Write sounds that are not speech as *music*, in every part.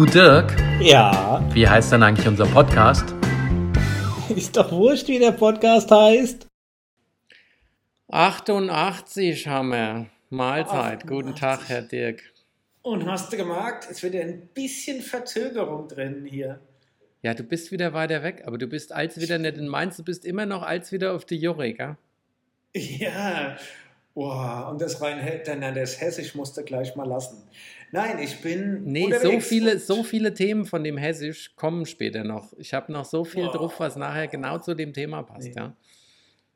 Du Dirk, Ja, wie heißt denn eigentlich unser Podcast? *laughs* ist doch wurscht, wie der Podcast heißt. 88 haben wir. Mahlzeit. 88. Guten Tag, Herr Dirk. Und hast du gemerkt, es wird ja ein bisschen Verzögerung drin hier. Ja, du bist wieder weiter weg, aber du bist als wieder nicht in Mainz, du bist immer noch als wieder auf die Jury, gell? Ja, boah, und das rein, nein, das Hessisch musste gleich mal lassen. Nein, ich bin Nee, so viele, so viele Themen von dem Hessisch kommen später noch. Ich habe noch so viel Boah. drauf, was nachher genau zu dem Thema passt, Nee. ja.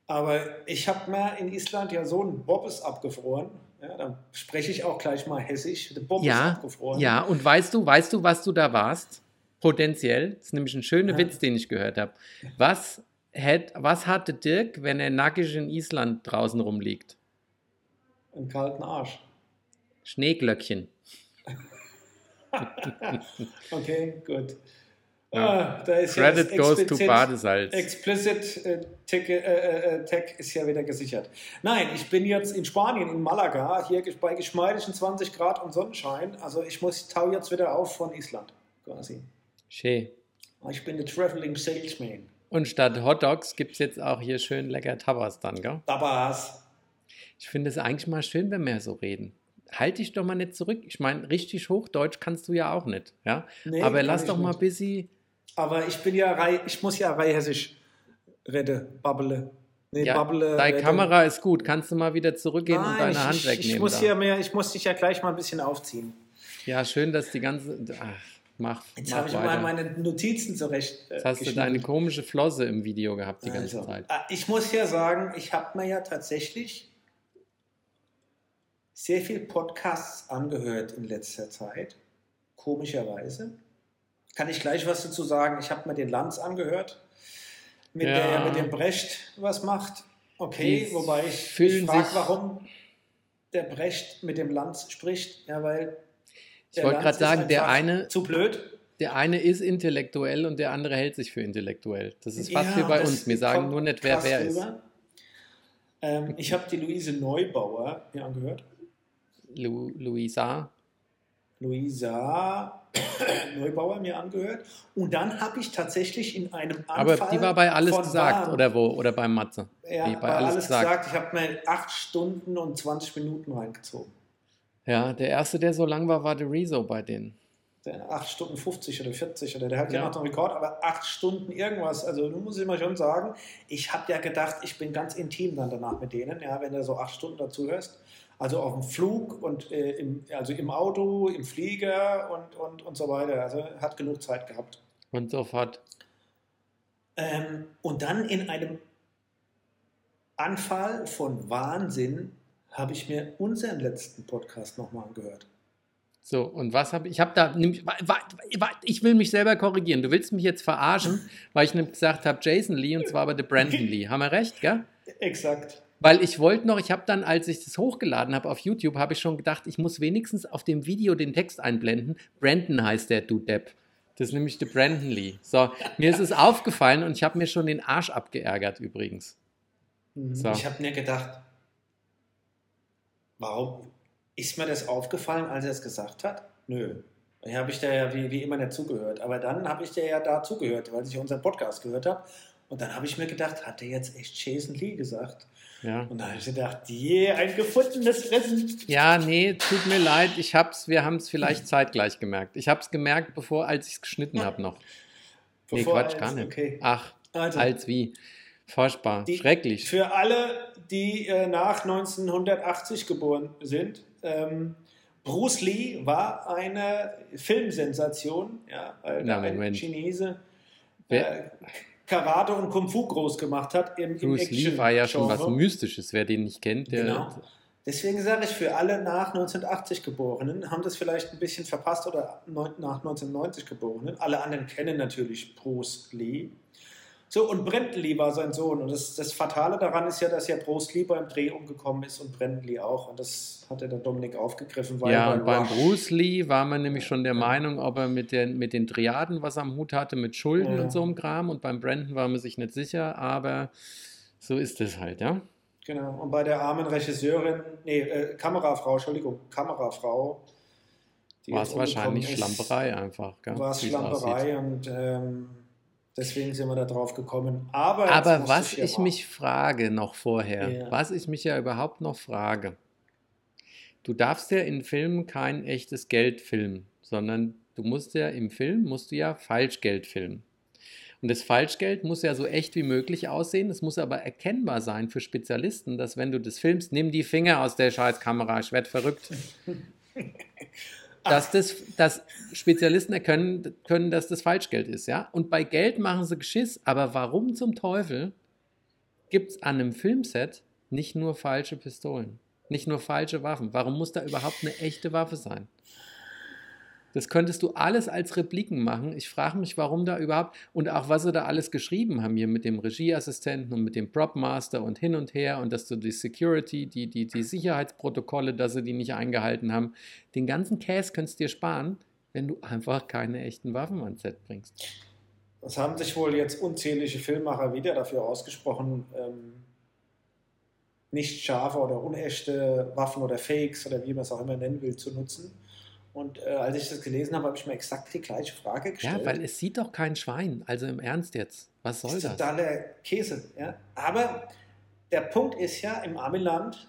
Aber ich habe mir in Island ja so ein Bob ist abgefroren. Ja, dann spreche ich auch gleich mal Hessisch. Der Bob ist Ja, abgefroren. ja, und weißt du, weißt du, was du da warst? Potenziell, das ist nämlich ein schöner Ja. Witz, den ich gehört habe. Was, hätt, was hatte Dirk, wenn er nackig in Island draußen rumliegt? Einen kalten Arsch. Schneeglöckchen. *laughs* *laughs* Okay, gut. Ja. Ah, da ist ja Credit das goes to Badesalz. Explicit äh, Tech, äh, äh, Tech ist ja wieder gesichert. Nein, ich bin jetzt in Spanien, in Malaga, hier bei geschmeidigen 20 Grad und Sonnenschein. Also ich muss tau jetzt wieder auf von Island, quasi. Schön. Ich bin der Traveling Salesman. Und statt Hotdogs gibt es jetzt auch hier schön lecker Tabas dann, gell? Dabas. Ich finde es eigentlich mal schön, wenn wir so reden. Halt dich doch mal nicht zurück. Ich meine, richtig Hochdeutsch kannst du ja auch nicht, ja? Nee, Aber lass doch mal ein bisschen... Aber ich bin ja Rei, ich muss ja Reihessisch rede, babbele. Nee, Ja, babbele. deine rede. Kamera ist gut. Kannst du mal wieder zurückgehen und Nein, deine ich, Hand ich, wegnehmen? ich muss hier mehr, ich muss dich ja gleich mal ein bisschen aufziehen. Ja, schön, dass die ganze. Ach, mach, Jetzt habe ich mal meine Notizen zurecht. äh, Jetzt hast du deine komische Flosse im Video gehabt die ganze Also, Zeit. äh, Ich muss ja sagen, ich habe mir ja tatsächlich sehr viel Podcasts angehört in letzter Zeit. Komischerweise. Kann ich gleich was dazu sagen? Ich habe mir den Lanz angehört, mit Ja. der er mit dem Brecht was macht. Okay, Die wobei ich, ich frage, warum der Brecht mit dem Lanz spricht. Ja, weil Ich wollte gerade sagen, der eine, Zu blöd. der eine ist intellektuell und der andere hält sich für intellektuell. Das ist fast Ja, wie bei uns. Wir sagen nur nicht, wer wer ist. Ähm, ich habe die Luise Neubauer mir angehört. Lu Luisa. Luisa *coughs* Neubauer mir angehört. Und dann habe ich tatsächlich in einem Aber Anfall die war bei alles gesagt, oder wo? Oder bei Matze? Ja, Nee, bei alles, gesagt. gesagt. Ich habe mir 8 Stunden und 20 Minuten reingezogen. Ja, der erste, der so lang war, war der Rezo bei denen. Der 8 Stunden 50 oder 40 oder der hat ja, Ja. noch den Rekord, aber 8 Stunden irgendwas. Also, du musst immer schon sagen, ich habe ja gedacht, ich bin ganz intim dann danach mit denen, ja, wenn du so 8 Stunden dazu hörst. Also auf dem Flug und äh, im, also im Auto, im Flieger und, und, und so weiter. Also hat genug Zeit gehabt. Und sofort. Ähm, und dann in einem Anfall von Wahnsinn habe ich mir unseren letzten Podcast nochmal angehört. So, und was habe ich? Ich habe da, nämlich- ich will mich selber korrigieren. Du willst mich jetzt verarschen, weil ich nämlich gesagt habe, Jason Lee und zwar aber der Brandon Lee. Haben wir recht, gell? Exakt. Weil ich wollte noch, ich habe dann, als ich das hochgeladen habe auf YouTube, habe ich schon gedacht, ich muss wenigstens auf dem Video den Text einblenden. Brandon heißt der, du Depp. Das ist nämlich der Brandon Lee. So, mir ist es aufgefallen und ich habe mir schon den Arsch abgeärgert übrigens. So. Ich habe mir gedacht, warum ist mir das aufgefallen, als er es gesagt hat? Nö. Da habe ich da ja wie, wie immer nicht zugehört. Aber dann habe ich dir ja da zugehört, weil ich unseren Podcast gehört habe. Und dann habe ich mir gedacht, hat der jetzt echt Jason Lee gesagt? Ja. Und dann habe ich gedacht, je, ein gefundenes Fressen. Ja, nee, tut mir leid, ich hab's, wir haben es vielleicht zeitgleich gemerkt. Ich habe es gemerkt, bevor, als ich es geschnitten habe noch. Nee, Bevor Quatsch, als- gar nicht. Okay. Ach, Also, als wie. Furchtbar, Die- schrecklich. Für alle, die äh, nach 1980 geboren sind, ähm, Bruce Lee war eine Filmsensation, ja, weil da ein. Chinese Wer- äh, Karate und Kung Fu groß gemacht hat im, im Bruce Lee war ja schon was. Mystisches, wer den nicht kennt. Der, Genau. Deswegen sage ich, für alle nach 1980 Geborenen haben das vielleicht ein bisschen verpasst oder nach 1990 Geborenen. Alle anderen kennen natürlich Bruce Lee. So, und Brandon Lee war sein Sohn. Und das, das Fatale daran ist ja, dass ja Bruce Lee beim Dreh umgekommen ist und Brandon Lee auch. Und das hat ja der Dominik aufgegriffen. Weil Ja, und beim Bruce Lee war man nämlich schon der Meinung, ob er mit den, mit den Triaden was am Hut hatte, mit Schulden Ja. und so einem Kram. Und beim Brandon war man sich nicht sicher, aber so ist es halt, ja. Genau. Und bei der armen Regisseurin, nee, äh, Kamerafrau, Entschuldigung, Kamerafrau, war es wahrscheinlich Schlamperei einfach. War es Schlamperei und ähm, deswegen sind wir da drauf gekommen. Aber, Aber was ich, ich mich frage noch vorher, ja. was ich mich ja überhaupt noch frage, du darfst ja in Filmen kein echtes Geld filmen, sondern du musst ja im Film, musst du ja Falschgeld filmen. Und das Falschgeld muss ja so echt wie möglich aussehen. Es muss aber erkennbar sein für Spezialisten, dass wenn du das filmst, nimm die Finger aus der Scheißkamera, ich werde verrückt. *laughs* dass, das, dass Spezialisten erkennen können, dass das Falschgeld ist, ja. Und bei Geld machen sie Geschiss, aber warum zum Teufel gibt es an einem Filmset nicht nur falsche Pistolen, nicht nur falsche Waffen? Warum muss da überhaupt eine echte Waffe sein? Das könntest du alles als Repliken machen. Ich frage mich, warum da überhaupt und auch was sie da alles geschrieben haben hier mit dem Regieassistenten und mit dem Propmaster und hin und her und dass du die Security, die, die, die Sicherheitsprotokolle, dass sie die nicht eingehalten haben. Den ganzen Case könntest du dir sparen, wenn du einfach keine echten Waffen ans Set bringst. Das haben sich wohl jetzt unzählige Filmmacher wieder dafür ausgesprochen, ähm, nicht scharfe oder unechte Waffen oder Fakes oder wie man es auch immer nennen will, zu nutzen und äh, als ich das gelesen habe, habe ich mir exakt die gleiche Frage gestellt. Ja, weil es sieht doch kein Schwein. Also im Ernst jetzt. Was soll das? Ist totaler Käse. Ja? Aber der Punkt ist ja, im Amiland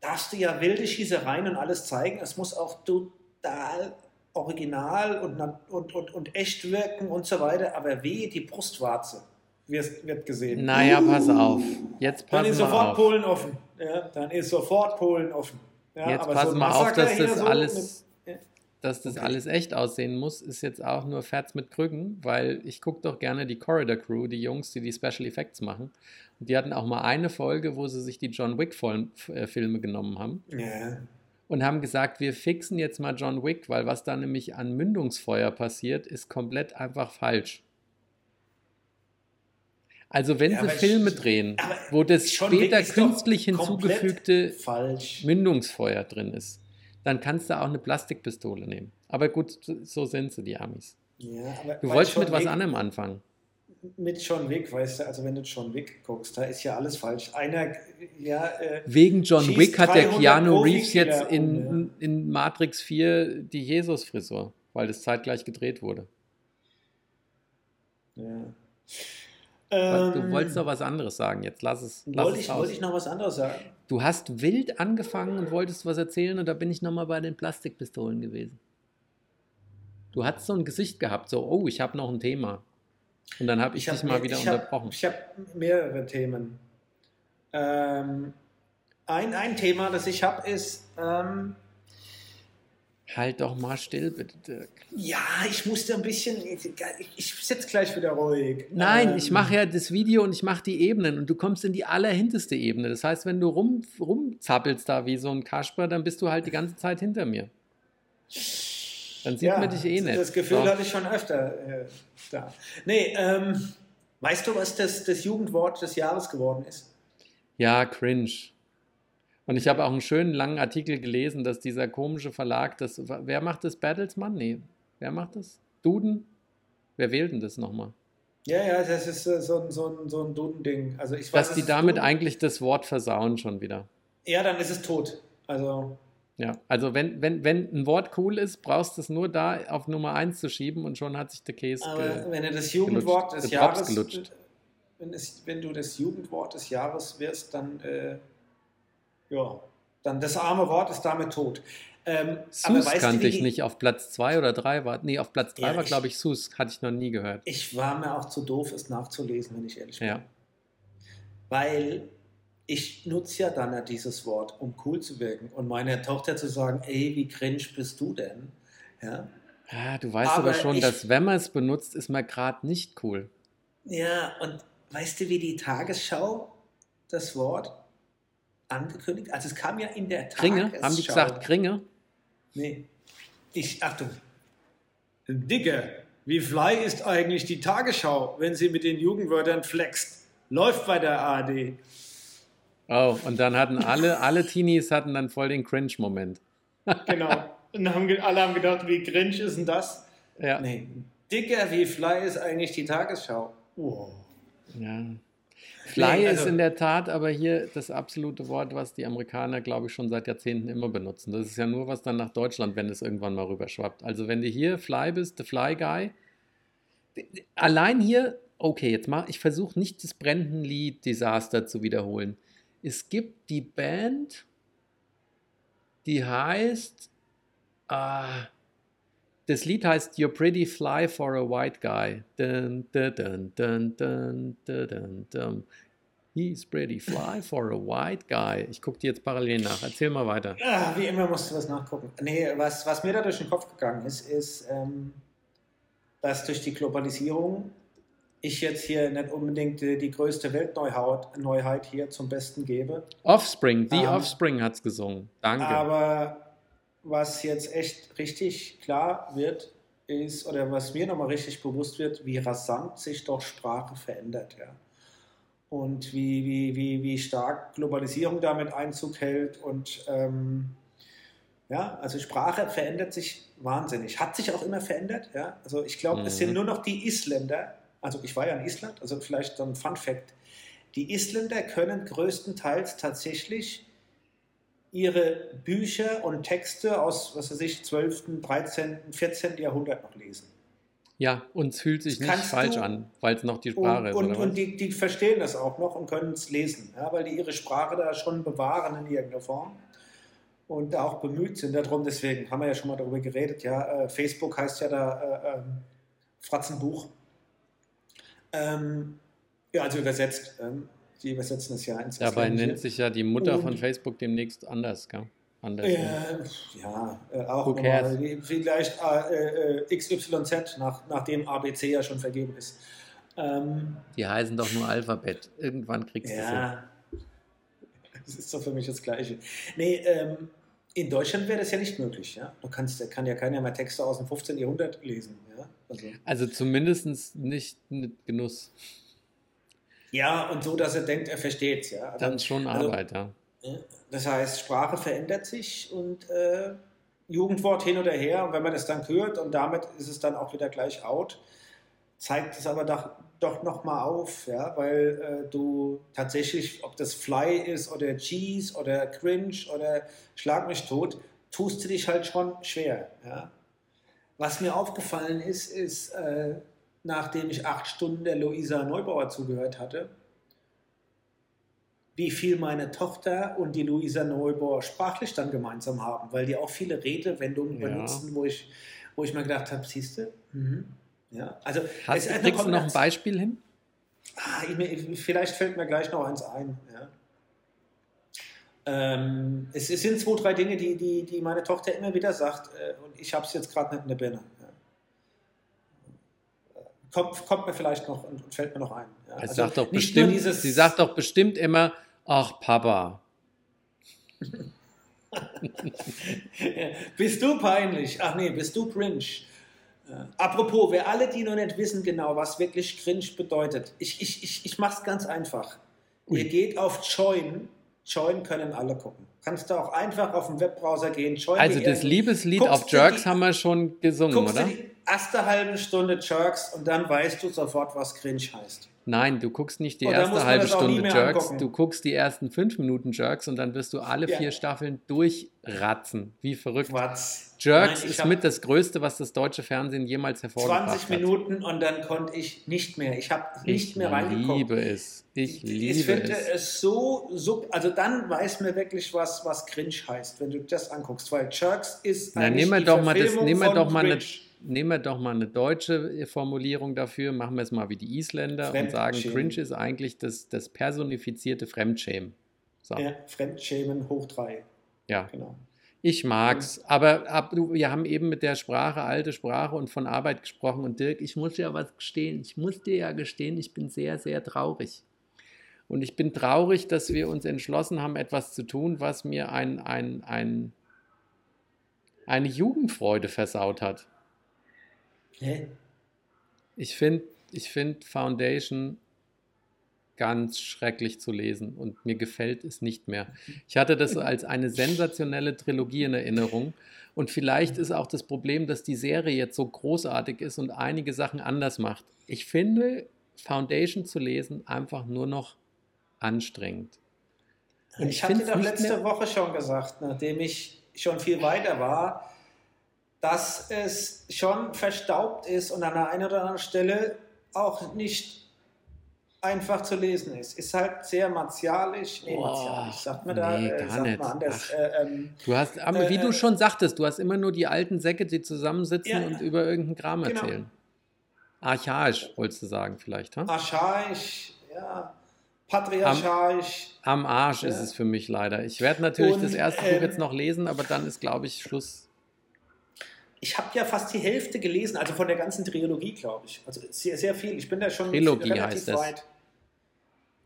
darfst du ja wilde Schießereien und alles zeigen. Es muss auch total original und, und, und, und echt wirken und so weiter. Aber weh, die Brustwarze wird, wird gesehen. Naja, pass auf. Jetzt pass Dann ist sofort auf. Polen offen. Ja, dann ist sofort Polen offen. Ja, Jetzt pass so mal auf, dass das so alles dass das okay. alles echt aussehen muss, ist jetzt auch nur Ferz mit Krücken, weil ich gucke doch gerne die Corridor Crew, die Jungs, die die Special Effects machen. Und die hatten auch mal eine Folge, wo sie sich die John Wick-Filme genommen haben. Yeah. Und haben gesagt, wir fixen jetzt mal John Wick, weil was da nämlich an Mündungsfeuer passiert, ist komplett einfach falsch. Also wenn ja, sie Filme drehen, wo das später künstlich hinzugefügte Mündungsfeuer drin ist, dann kannst du auch eine Plastikpistole nehmen. Aber gut, so sind sie, die Amis. Ja, aber du wolltest mit was Wick, anderem anfangen. Mit John Wick, weißt du, also wenn du John Wick guckst, da ist ja alles falsch. Einer, ja. Äh, Wegen John Wick hat der Keanu Reeves jetzt in, in Matrix 4 die Jesus-Frisur, weil das zeitgleich gedreht wurde. Ja. Du ähm, wolltest doch was anderes sagen, jetzt lass es. Lass wollte, es ich, wollte ich noch was anderes sagen? Du hast wild angefangen und wolltest was erzählen und da bin ich nochmal bei den Plastikpistolen gewesen. Du hast so ein Gesicht gehabt, so, oh, ich habe noch ein Thema. Und dann habe ich, ich hab dich mal wieder ich unterbrochen. Hab, ich habe mehrere Themen. Ähm, ein, ein Thema, das ich habe, ist, ähm, Halt doch mal still, bitte, Dirk. Ja, ich musste ein bisschen. Ich, sitze gleich wieder ruhig. Nein, ähm, ich mache ja das Video und ich mache die Ebenen und du kommst in die allerhinteste Ebene. Das heißt, wenn du rum, rumzappelst da wie so ein Kasper, dann bist du halt die ganze Zeit hinter mir. Dann sieht ja, man dich eh nicht. Das Gefühl so. hatte ich schon öfter äh, da. Nee, ähm, weißt du, was das, das Jugendwort des Jahres geworden ist? Ja, cringe. Und ich habe auch einen schönen langen Artikel gelesen, dass dieser komische Verlag, das, wer macht das Battlesman? Nee, wer macht das? Duden? Wer wählt denn das nochmal? Ja, ja, das ist äh, so, ein, so, ein, so ein Duden-Ding. Also ich weiß, dass die damit Duden. eigentlich das Wort versauen schon wieder. Ja, dann ist es tot. Also. Ja, also wenn, wenn, wenn ein Wort cool ist, brauchst du es nur da auf Nummer 1 zu schieben und schon hat sich der Käse Aber wenn du das Jugendwort gelutscht, des Jahres gelutscht. Wenn, es, wenn du das Jugendwort des Jahres wirst, dann äh, ja, dann das arme Wort ist damit tot. Ähm, Sus kannte ich nicht. Auf Platz 2 oder 3 war. Nee, auf Platz 3 ja, war, glaube ich, Sus. Hatte ich noch nie gehört. Ich war mir auch zu doof, es nachzulesen, wenn ich ehrlich bin. Ja. Weil ich nutze ja dann dieses Wort, um cool zu wirken. Und meiner Tochter zu sagen, ey, wie cringe bist du denn? Ja. Ja, du weißt aber, aber schon, ich, dass wenn man es benutzt, ist man gerade nicht cool. Ja, und weißt du, wie die Tagesschau das Wort angekündigt. Also es kam ja in der Kringe? Haben die gesagt Kringe? Nee. Ich, Achtung. Digga, wie fly ist eigentlich die Tagesschau, wenn sie mit den Jugendwörtern flext? Läuft bei der ARD. Oh, und dann hatten alle, alle Teenies hatten dann voll den Cringe-Moment. *laughs* genau. Und haben, alle haben gedacht, wie cringe ist denn das? Ja. Nee. Dicker wie fly ist eigentlich die Tagesschau. Wow. Ja. Fly Nee, ist also- in der Tat aber hier das absolute Wort, was die Amerikaner, glaube ich, schon seit Jahrzehnten immer benutzen. Das ist ja nur was dann nach Deutschland, wenn es irgendwann mal rüberschwappt. Also wenn du hier Fly bist, the Fly Guy, allein hier, okay, jetzt mal, ich versuche nicht das Brandon Lee Desaster zu wiederholen. Es gibt die Band, die heißt, ah, das Lied heißt You're Pretty Fly for a White Guy. Dun, dun, dun, dun, dun, dun, dun, dun. He's pretty fly for a white guy. Ich gucke dir jetzt parallel nach. Erzähl mal weiter. Ah, wie immer musst du was nachgucken. Nee, was, was mir da durch den Kopf gegangen ist, ist, ähm, dass durch die Globalisierung ich jetzt hier nicht unbedingt die, die größte Weltneuheit Neuheit hier zum Besten gebe. Offspring, The Ähm, Offspring hat's gesungen. Danke. Aber was jetzt echt richtig klar wird, ist, oder was mir nochmal richtig bewusst wird, wie rasant sich doch Sprache verändert. Ja. Und wie, wie, wie, wie stark Globalisierung damit Einzug hält. Und ähm, ja, also Sprache verändert sich wahnsinnig. Hat sich auch immer verändert. Ja. Also ich glaube, es Mhm. sind nur noch die Isländer, also ich war ja in Island, also vielleicht so ein Fun Fact. Die Isländer können größtenteils tatsächlich ihre Bücher und Texte aus, was weiß ich, 12., 13., 14. Jahrhundert noch lesen. ja, uns fühlt sich Das nicht falsch du- an, weil es noch die Sprache Und, ist. und, und die, die verstehen das auch noch und können es lesen, ja, weil die ihre Sprache da schon bewahren in irgendeiner Form und da auch bemüht sind darum. Deswegen haben wir ja schon mal darüber geredet. Ja, äh, Facebook heißt ja da äh, ähm, Fratzenbuch. Ähm, ja, also übersetzt. Ähm, die übersetzen es ja ins Dabei Isländische. nennt sich ja die Mutter Und- von Facebook demnächst anders, gell? Anders. Äh, ja, äh, auch vielleicht äh, äh, XYZ, nach, nachdem ABC ja schon vergeben ist. Ähm, Die heißen doch nur Alphabet. Irgendwann kriegst du sie. ja, das ist doch für mich das Gleiche. Nee, ähm, in Deutschland wäre das ja nicht möglich. Ja? Du kannst, da kann ja keiner mehr Texte aus dem 15. Jahrhundert lesen. Ja, also, Also zumindest nicht mit Genuss. Ja und so, dass er denkt, er versteht es. Ja? Also, Dann schon also- Arbeit, ja. Ja, Das heißt, Sprache verändert sich und äh, Jugendwort hin oder her. Und wenn man das dann hört und damit ist es dann auch wieder gleich out, zeigt es aber doch, doch nochmal auf, ja, weil äh, du tatsächlich, ob das Fly ist oder Cheese oder Cringe oder Schlag mich tot, tust du dich halt schon schwer. Ja. Was mir aufgefallen ist, ist, äh, nachdem ich acht Stunden der Luisa Neubauer zugehört hatte, wie viel meine Tochter und die Luisa Neubauer sprachlich dann gemeinsam haben, weil die auch viele Redewendungen Ja. benutzen, wo ich, wo ich mir gedacht habe, siehst du? Mhm. Ja, also Hast, es kriegst du noch ein Beispiel hin? Ah, ich, vielleicht fällt mir gleich noch eins ein. Ja. Ähm, es, es sind zwei, drei Dinge, die, die, die meine Tochter immer wieder sagt äh, und ich habe es jetzt gerade nicht in der Birne. Kommt, kommt mir vielleicht noch und, und fällt mir noch ein. Ja. Sie Also sagt doch bestimmt, dieses- sie sagt doch bestimmt immer, ach Papa. *laughs* bist du peinlich? Ach nee, bist du cringe? Äh, apropos, wer alle, die noch nicht wissen genau, was wirklich cringe bedeutet, ich, ich, ich, ich mache es ganz einfach. Ui. Ihr geht auf Join. Join können alle gucken. Kannst du auch einfach auf den Webbrowser gehen. Join Also das. Liebeslied Guckst auf Jerks die- haben wir schon gesungen, oder? die erste halbe Stunde Jerks und dann weißt du sofort, was cringe heißt. Nein, du guckst nicht die Und erste halbe Stunde Jerks, angucken. du guckst die ersten fünf Minuten Jerks und dann wirst du alle Ja. vier Staffeln durchratzen. Wie verrückt. Quatsch. Jerks Nein, ich ist mit das Größte, was das deutsche Fernsehen jemals hervorgebracht 20 hat. Minuten und dann konnte ich nicht mehr. Ich habe nicht Ich mehr reingeguckt. liebe es. Ich liebe ich finde es. es so, so, also dann weiß man wirklich, was, was cringe heißt, wenn du das anguckst, weil Jerks ist Na, nehmen wir doch mal das, nehmen wir doch mal eine. Nehmen wir doch mal eine deutsche Formulierung dafür, machen wir es mal wie die Isländer und sagen. Cringe ist eigentlich das, das personifizierte Fremdschämen. So, ja. Ja, Fremdschämen hoch drei, genau. Ich mag's, aber ab, wir haben eben mit der Sprache, alte Sprache und von Arbeit gesprochen und Dirk, ich muss ja was gestehen, ich muss dir ja gestehen, ich bin sehr, sehr traurig. Und ich bin traurig, dass wir uns entschlossen haben, etwas zu tun, was mir ein, ein, ein, eine Jugendfreude versaut hat. Hä? Ich finde ich find Foundation ganz schrecklich zu lesen und mir gefällt es nicht mehr. Ich hatte das als eine sensationelle Trilogie in Erinnerung und vielleicht ist auch das Problem, dass die Serie jetzt so großartig ist und einige Sachen anders macht. Ich finde Foundation zu lesen einfach nur noch anstrengend. Und ich, ich hatte doch letzte Woche schon gesagt, nachdem ich schon viel weiter war, dass es schon verstaubt ist und an der einen oder anderen Stelle auch nicht einfach zu lesen ist. Ist halt sehr martialisch. Nee, oh, martialisch, sagt man da. Nee, äh, gar nicht. Anders, äh, ähm, du hast, aber äh, wie du schon sagtest, du hast immer nur die alten Säcke, die zusammensitzen ja, und über irgendeinen Kram genau. erzählen. Archaisch, wolltest du sagen, vielleicht, ha? Archaisch, ja. Patriarchalisch. Am, am Arsch ja. ist es für mich leider. Ich werde natürlich und, das erste ähm, Buch jetzt noch lesen, aber dann ist, glaube ich, Schluss. Ich habe ja fast die Hälfte gelesen, also von der ganzen Trilogie, glaube ich. Also sehr, sehr viel. Ich bin da schon Trilogie relativ heißt weit.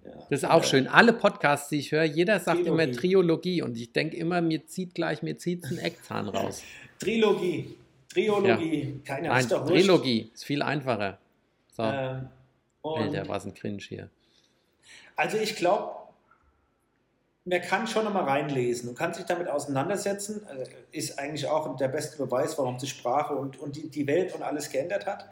Ja, das ist auch schön. Alle Podcasts, die ich höre, jeder sagt Trilogie. immer Triologie und ich denke immer, mir zieht gleich, mir zieht ein Eckzahn raus. *laughs* Trilogie. Triologie. Ja. Keine Nein, Trilogie ist viel einfacher. So. Ähm, Alter, was ein Cringe hier. Also ich glaube, man kann schon nochmal reinlesen und kann sich damit auseinandersetzen. Also ist eigentlich auch der beste Beweis, warum sich Sprache und, und die, die Welt und alles geändert hat.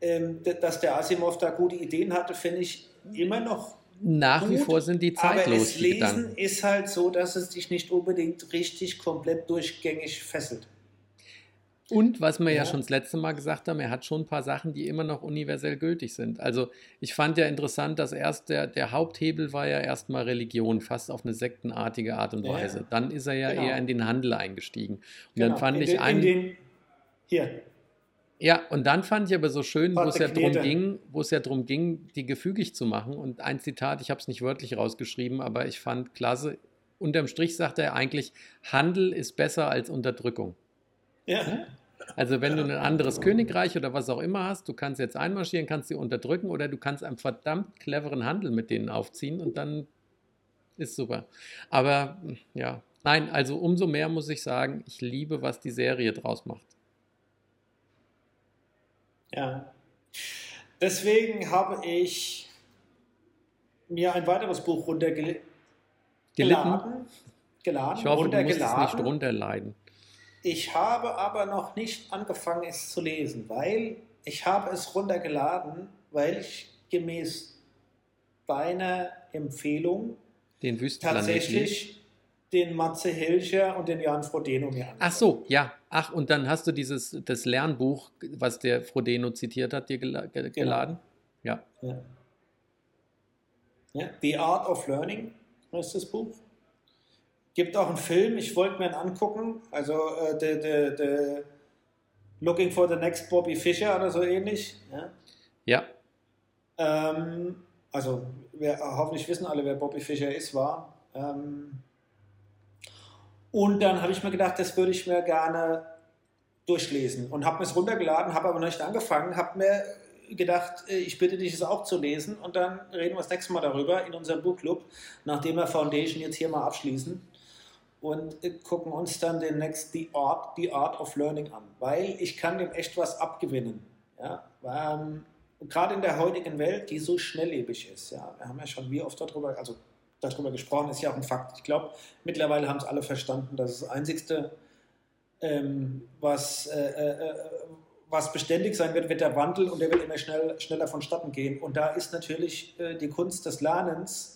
Ähm, dass der Asimov da gute Ideen hatte, finde ich immer noch. Nach gut, wie vor sind die zeitlos. Aber das Lesen ist halt so, dass es dich nicht unbedingt richtig komplett durchgängig fesselt. Und was wir ja. ja. schon das letzte Mal gesagt haben, er hat schon ein paar Sachen, die immer noch universell gültig sind. Also ich fand ja interessant, dass erst der, der Haupthebel war ja erstmal Religion, fast auf eine sektenartige Art und Weise. Ja. Dann ist er ja genau. eher in den Handel eingestiegen. Und genau. dann fand in ich den, einen. Den, hier. Ja, und dann fand ich aber so schön, wo es ja drum ging, wo es ja darum ging, die gefügig zu machen. Und ein Zitat, ich habe es nicht wörtlich rausgeschrieben, aber ich fand klasse. Unterm Strich sagt er eigentlich, Handel ist besser als Unterdrückung. Ja. Also wenn du ein anderes Königreich oder was auch immer hast, du kannst jetzt einmarschieren, kannst sie unterdrücken oder du kannst einen verdammt cleveren Handel mit denen aufziehen und dann ist super. Aber ja, nein, also umso mehr muss ich sagen, ich liebe, was die Serie draus macht. Ja. Deswegen habe ich mir ein weiteres Buch runtergeladen. Geladen. Geladen, ich hoffe, du musst es nicht runterleiden. Ich habe aber noch nicht angefangen, es zu lesen, weil ich habe es runtergeladen, weil ich gemäß deiner Empfehlung den tatsächlich den Matze Hilscher und den Jan Frodeno mir anschaue. Ach so, ja. Ach, und dann hast du dieses das Lernbuch, was der Frodeno zitiert hat, dir gel genau. geladen? Genau. Ja. ja. ja. The Art of Learning heißt das Buch. Gibt auch einen Film, ich wollte mir ihn angucken, also äh, the, the, the Looking for the Next Bobby Fischer oder so ähnlich. Ja. ja. Ähm, also, wer, hoffentlich wissen alle, wer Bobby Fischer ist, war. Ähm, und dann habe ich mir gedacht, das würde ich mir gerne durchlesen und habe mir es runtergeladen, habe aber noch nicht angefangen, habe mir gedacht, äh, ich bitte dich es auch zu lesen und dann reden wir das nächste Mal darüber in unserem Buchclub, nachdem wir Foundation jetzt hier mal abschließen und gucken uns dann den Next The Art, The Art of Learning an, weil ich kann dem echt was abgewinnen. Ja? Ähm, Gerade in der heutigen Welt, die so schnelllebig ist. Ja? Wir haben ja schon wie oft darüber, also darüber gesprochen, ist ja auch ein Fakt. Ich glaube, mittlerweile haben es alle verstanden, dass das Einzigste, ähm, was, äh, äh, äh, was beständig sein wird, wird der Wandel und der wird immer schnell, schneller vonstatten gehen. Und da ist natürlich äh, die Kunst des Lernens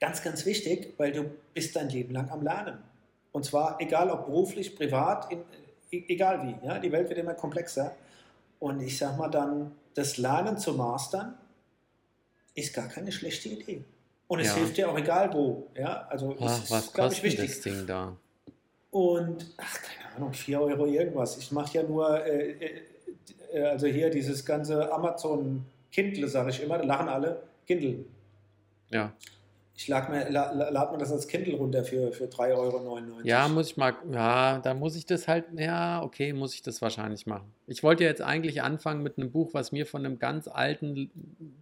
Ganz, ganz wichtig, weil du bist dein Leben lang am Lernen. Und zwar egal ob beruflich, privat, in, e, egal wie. Ja? Die Welt wird immer komplexer. Und ich sag mal dann, das Lernen zu mastern, ist gar keine schlechte Idee. Und es ja. hilft dir auch egal wo. Ja? Also ach, ist, was kostet ich, wichtig. das Ding da? Und, ach, keine Ahnung, 4 Euro irgendwas. Ich mache ja nur, äh, äh, also hier dieses ganze Amazon Kindle, sage ich immer, da lachen alle, Kindle. Ja. Ich lag mir, la, lad mir das als Kindle runter für, für 3,99 Euro. Ja, muss ich mal, ja, da muss ich das halt, ja, okay, muss ich das wahrscheinlich machen. Ich wollte jetzt eigentlich anfangen mit einem Buch, was mir von einem ganz alten,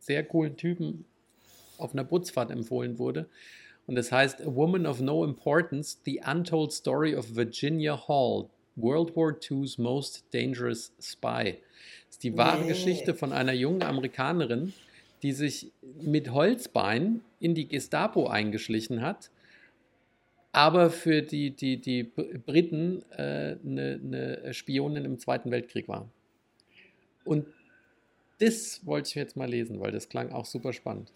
sehr coolen Typen auf einer Putzfahrt empfohlen wurde. Und das heißt A Woman of No Importance, The Untold Story of Virginia Hall, World War II's Most Dangerous Spy. Das ist die wahre nee. Geschichte von einer jungen Amerikanerin, die sich mit Holzbein in die Gestapo eingeschlichen hat, aber für die, die, die Briten äh, eine, eine Spionin im Zweiten Weltkrieg war. Und das wollte ich jetzt mal lesen, weil das klang auch super spannend.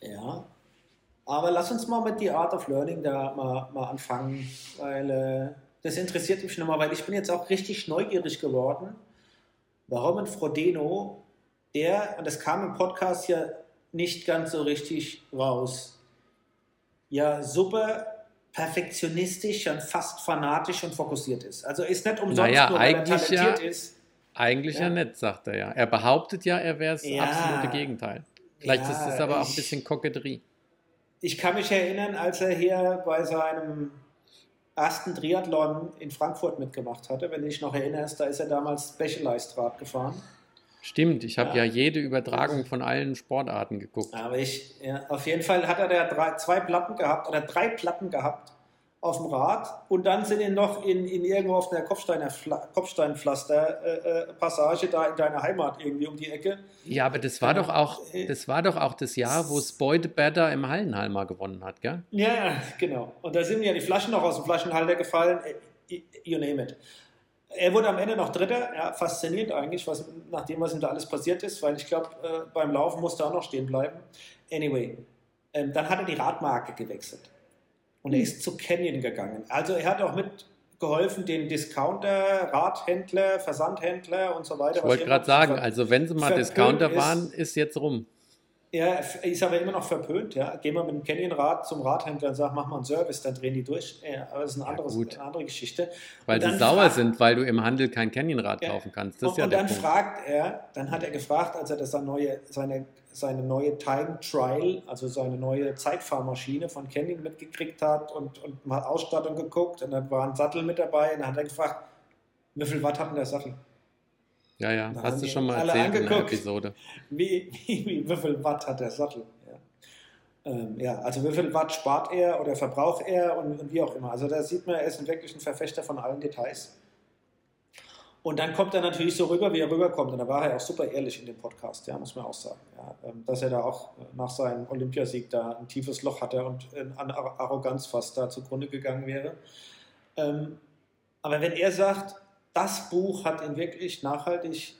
Ja, aber lass uns mal mit The Art of Learning da mal, mal anfangen, weil äh, das interessiert mich nochmal, weil ich bin jetzt auch richtig neugierig geworden, warum ein Frodeno, der, und das kam im Podcast ja nicht ganz so richtig raus, ja super perfektionistisch und fast fanatisch und fokussiert ist. Also ist nicht umsonst Naja, nur, weil er talentiert ja. ist. Eigentlich ja, Ja. nett, sagt er ja. Er behauptet ja, er wäre das Ja. absolute Gegenteil. Vielleicht Ja, ist es aber auch ein ich- bisschen Koketterie. Ich kann mich erinnern, als er hier bei seinem ersten Triathlon in Frankfurt mitgemacht hatte, wenn du dich noch erinnerst, da ist er damals Specialized Rad gefahren. Stimmt, ich habe Ja. ja. jede Übertragung von allen Sportarten geguckt. Aber ich, ja, auf jeden Fall hat er da drei, zwei Platten gehabt oder drei Platten gehabt auf dem Rad und dann sind ihn noch in, in irgendwo auf einer Kopfsteiner, Kopfsteinpflaster-Passage da in deiner Heimat irgendwie um die Ecke. Ja, aber das war Ja. doch auch, das war doch auch das Jahr, wo Spoide Better im Hallenhalmer gewonnen hat, gell? Ja, genau. Und da sind ja die Flaschen noch aus dem Flaschenhalter gefallen. äh, You name it. Er wurde am Ende noch Dritter. Ja, faszinierend eigentlich, was, nachdem was ihm da alles passiert ist, weil ich glaube, äh, beim Laufen musste er auch noch stehen bleiben. Anyway, ähm, dann hat er die Radmarke gewechselt. Und er ist zu Canyon gegangen. Also er hat auch mitgeholfen, den Discounter, Radhändler, Versandhändler und so weiter. Ich wollte gerade sagen, also wenn sie mal Discounter ist- waren, ist jetzt rum. Er ist aber immer noch verpönt, ja. Geh mal mit dem Canyon-Rad zum Radhändler und sag, mach mal einen Service, dann drehen die durch. Ja, aber das ist eine, Ja, anderes, gut. eine andere Geschichte. Weil sie dann sauer sind, weil du im Handel kein Canyonrad Ja. kaufen kannst. Das und ja und dann Punkt. fragt er, dann hat er gefragt, als er das seine neue, seine, seine neue Time Trial, also seine neue Zeitfahrmaschine von Canyon mitgekriegt hat und, und mal Ausstattung geguckt und dann war ein Sattel mit dabei und dann hat er gefragt, wie viel Watt hat denn der Sattel? Ja, ja, Da hast du schon mal erzählt in der. Episode. *laughs* Wie, wie, wie, wie viel Watt hat der Sattel? Ja. Ähm, ja, also wie viel Watt spart er oder verbraucht er und, und wie auch immer. Also da sieht man, er ist wirklich ein Verfechter von allen Details. Und dann kommt er natürlich so rüber, wie er rüberkommt. Und da war er auch super ehrlich in dem Podcast, ja, muss man auch sagen. Ja, ähm, dass er da auch äh, nach seinem Olympiasieg da ein tiefes Loch hatte und äh, an Ar- Arroganz fast da zugrunde gegangen wäre. Ähm, aber wenn er sagt, das Buch hat ihn wirklich nachhaltig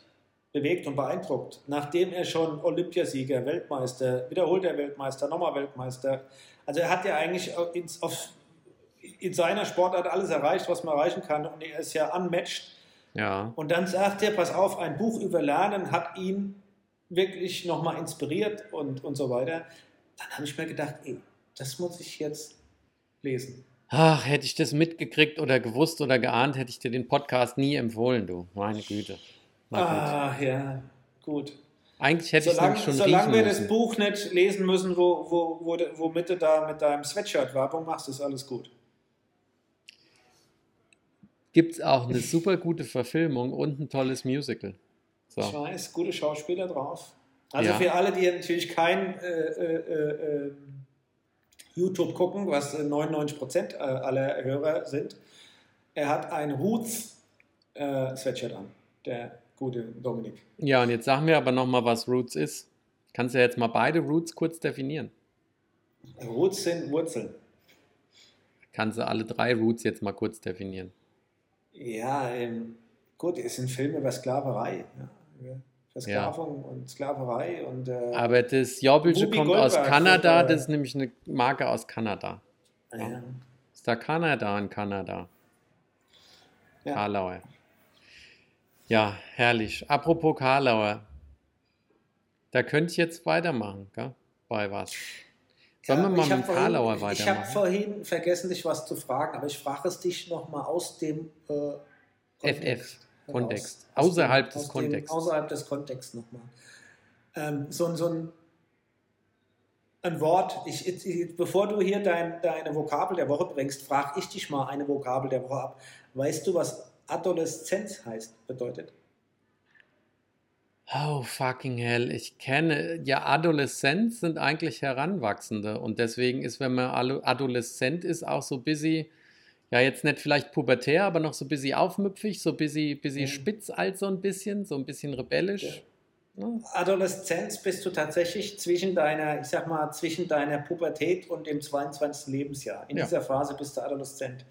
bewegt und beeindruckt, nachdem er schon Olympiasieger, Weltmeister, wiederholter Weltmeister, nochmal Weltmeister, also er hat ja eigentlich ins, auf, in seiner Sportart alles erreicht, was man erreichen kann. Und er ist ja unmatched. Ja, und dann sagt er, pass auf, ein Buch über Lernen hat ihn wirklich nochmal inspiriert und, und so weiter. Dann habe ich mir gedacht, ey, das muss ich jetzt lesen. Ach, hätte ich das mitgekriegt oder gewusst oder geahnt, hätte ich dir den Podcast nie empfohlen, du. Meine Güte. Ah, ja, gut. Eigentlich hätte ich es schon solange wir müssen. das Buch nicht lesen müssen, wo, wo, wo, womit du da mit deinem Sweatshirt Werbung machst, ist alles gut. Gibt es auch eine super gute Verfilmung und ein tolles Musical. So. Ich weiß, gute Schauspieler drauf. Also Ja. für alle, die natürlich kein äh, äh, äh, YouTube gucken, was äh, 99% äh, aller Hörer sind, er hat ein Roots äh, an, der gute Dominik. Ja, und jetzt sag mir aber nochmal, was Roots ist. Kannst du ja jetzt mal beide Roots kurz definieren. Roots sind Wurzeln. Kannst du alle drei Roots jetzt mal kurz definieren. Ja, ähm, gut, es sind Filme über Sklaverei. Ja, Versklavung und Sklaverei und äh, Aber das Jobbelche kommt aus Goldberg, Kanada, äh, das ist nämlich eine Marke aus Kanada. ja. Ist da Kanada in Kanada? Ja. Karlauer. Ja, herrlich. Apropos Karlauer. Da könnte ich jetzt weitermachen, gell? Bei was? Sollen wir Ja, mal ich mit vorhin- Karlauer Ich habe weitermachen? vorhin vergessen, dich was zu fragen, aber ich frage es dich nochmal aus dem äh, FF, Kontext. Aus- aus Außerhalb dem- des aus dem- Kontexts. Außerhalb des Kontexts nochmal. Ähm, so, ein- so ein, ein Wort, ich, ich, bevor du hier dein, deine Vokabel der Woche bringst, frage ich dich mal eine Vokabel der Woche ab. Weißt du, was Adoleszenz heißt, bedeutet? Oh, fucking hell. Ich kenne, ja, Adoleszenz sind eigentlich Heranwachsende. Und deswegen ist, wenn man Adoleszent ist, auch so busy, ja, jetzt nicht vielleicht pubertär, aber noch so busy aufmüpfig, so busy, busy Mhm. spitz alt so ein bisschen, so ein bisschen rebellisch. Ne? Adoleszenz bist du tatsächlich zwischen deiner, ich sag mal, zwischen deiner Pubertät und dem 22. Lebensjahr. In Ja. dieser Phase bist du Adoleszent.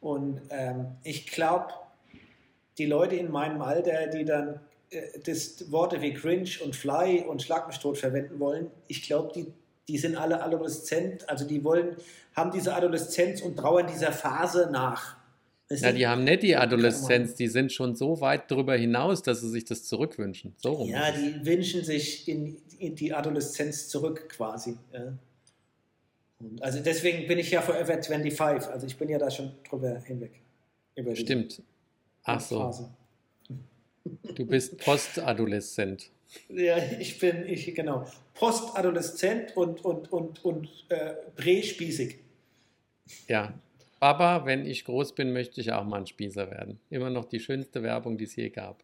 Und ähm, ich glaube, die Leute in meinem Alter, die dann äh, das Worte wie cringe und fly und schlag mich tot verwenden wollen, ich glaube, die, die sind alle adoleszent, also die wollen, haben diese Adoleszenz und trauern dieser Phase nach. Weißt Ja, die haben nicht die Adoleszenz, die sind schon so weit darüber hinaus, dass sie sich das zurückwünschen. So rum. Ja, die wünschen sich in, in die Adoleszenz zurück quasi. Ja. Also deswegen bin ich ja forever 25, also ich bin ja da schon drüber hinweg. Stimmt. Ach so, Phase. du bist postadoleszent. Ja, ich bin, ich, genau, postadoleszent und, und, und, und äh, präspießig. Ja. Papa, wenn ich groß bin, möchte ich auch mal ein Spießer werden. Immer noch die schönste Werbung, die es je gab.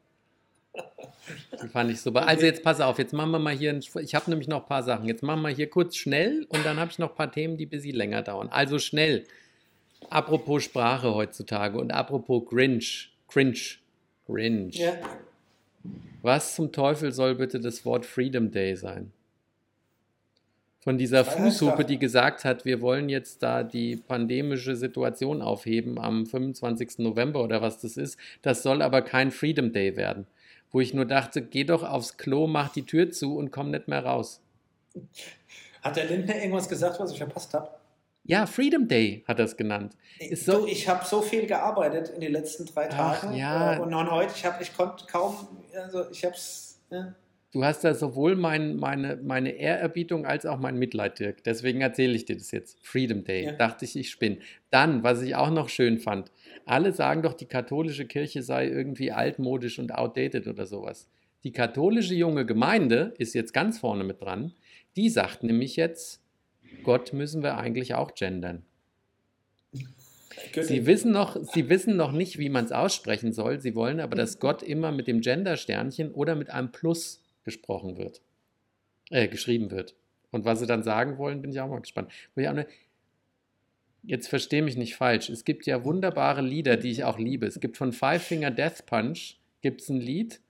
Die fand ich super. Also jetzt pass auf, jetzt machen wir mal hier, ein, ich habe nämlich noch ein paar Sachen. Jetzt machen wir hier kurz schnell und dann habe ich noch ein paar Themen, die ein bisschen länger dauern. Also schnell. Apropos Sprache heutzutage und apropos Grinch. Cringe. Cringe. Ja, Was zum Teufel soll bitte das Wort Freedom Day sein? Von dieser. Fußhupe, die gesagt hat, wir wollen jetzt da die pandemische Situation aufheben am 25. November oder was das ist. Das soll aber kein Freedom Day werden. Wo ich nur dachte, geh doch aufs Klo, mach die Tür zu und komm nicht mehr raus. Hat der Lindner irgendwas gesagt, was ich verpasst habe? Ja, Freedom Day hat er es genannt. Du, so, ich habe so viel gearbeitet in den letzten drei Ach, Tagen. ja. äh, Und noch heute, ich, hab, ich konnte kaum, also ich habe es. Ja. Du hast da sowohl mein, meine, meine Ehrerbietung als auch mein Mitleid, Dirk. Deswegen erzähle ich dir das jetzt. Freedom Day. Ja. Dachte ich, ich spinne. Dann, was ich auch noch schön fand, alle sagen doch, die katholische Kirche sei irgendwie altmodisch und outdated oder sowas. Die katholische junge Gemeinde ist jetzt ganz vorne mit dran. Die sagt nämlich jetzt, Gott müssen wir eigentlich auch gendern. Sie wissen noch, sie wissen noch nicht, wie man es aussprechen soll. Sie wollen aber, dass Gott immer mit dem Gender-Sternchen oder mit einem Plus gesprochen wird, äh, geschrieben wird. Und was sie dann sagen wollen, bin ich auch mal gespannt. Jetzt verstehe mich nicht falsch. Es gibt ja wunderbare Lieder, die ich auch liebe. Es gibt von Five Finger Death Punch gibt es ein Lied,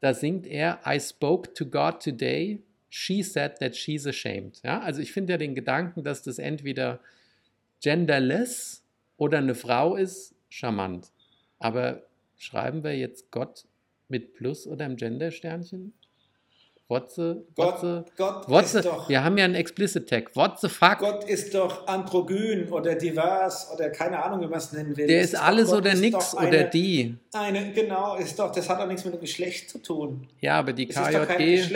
da singt er I spoke to God today. She said that she's ashamed. Ja, also ich finde ja den Gedanken, dass das entweder genderless oder eine Frau ist, charmant. Aber schreiben wir jetzt Gott mit Plus oder im Gender-Sternchen? Wotze, Wotze, Gott, Gott, Wotze, ist doch, wir haben ja einen Explicit Tag. What the fuck? Gott ist doch androgyn oder divers oder keine Ahnung, wie man es nennen will. Der ist doch- alles Gott oder ist nix doch oder eine, die. Eine, genau, ist doch, das hat doch nichts mit dem Geschlecht zu tun. Ja, aber die ist KJG,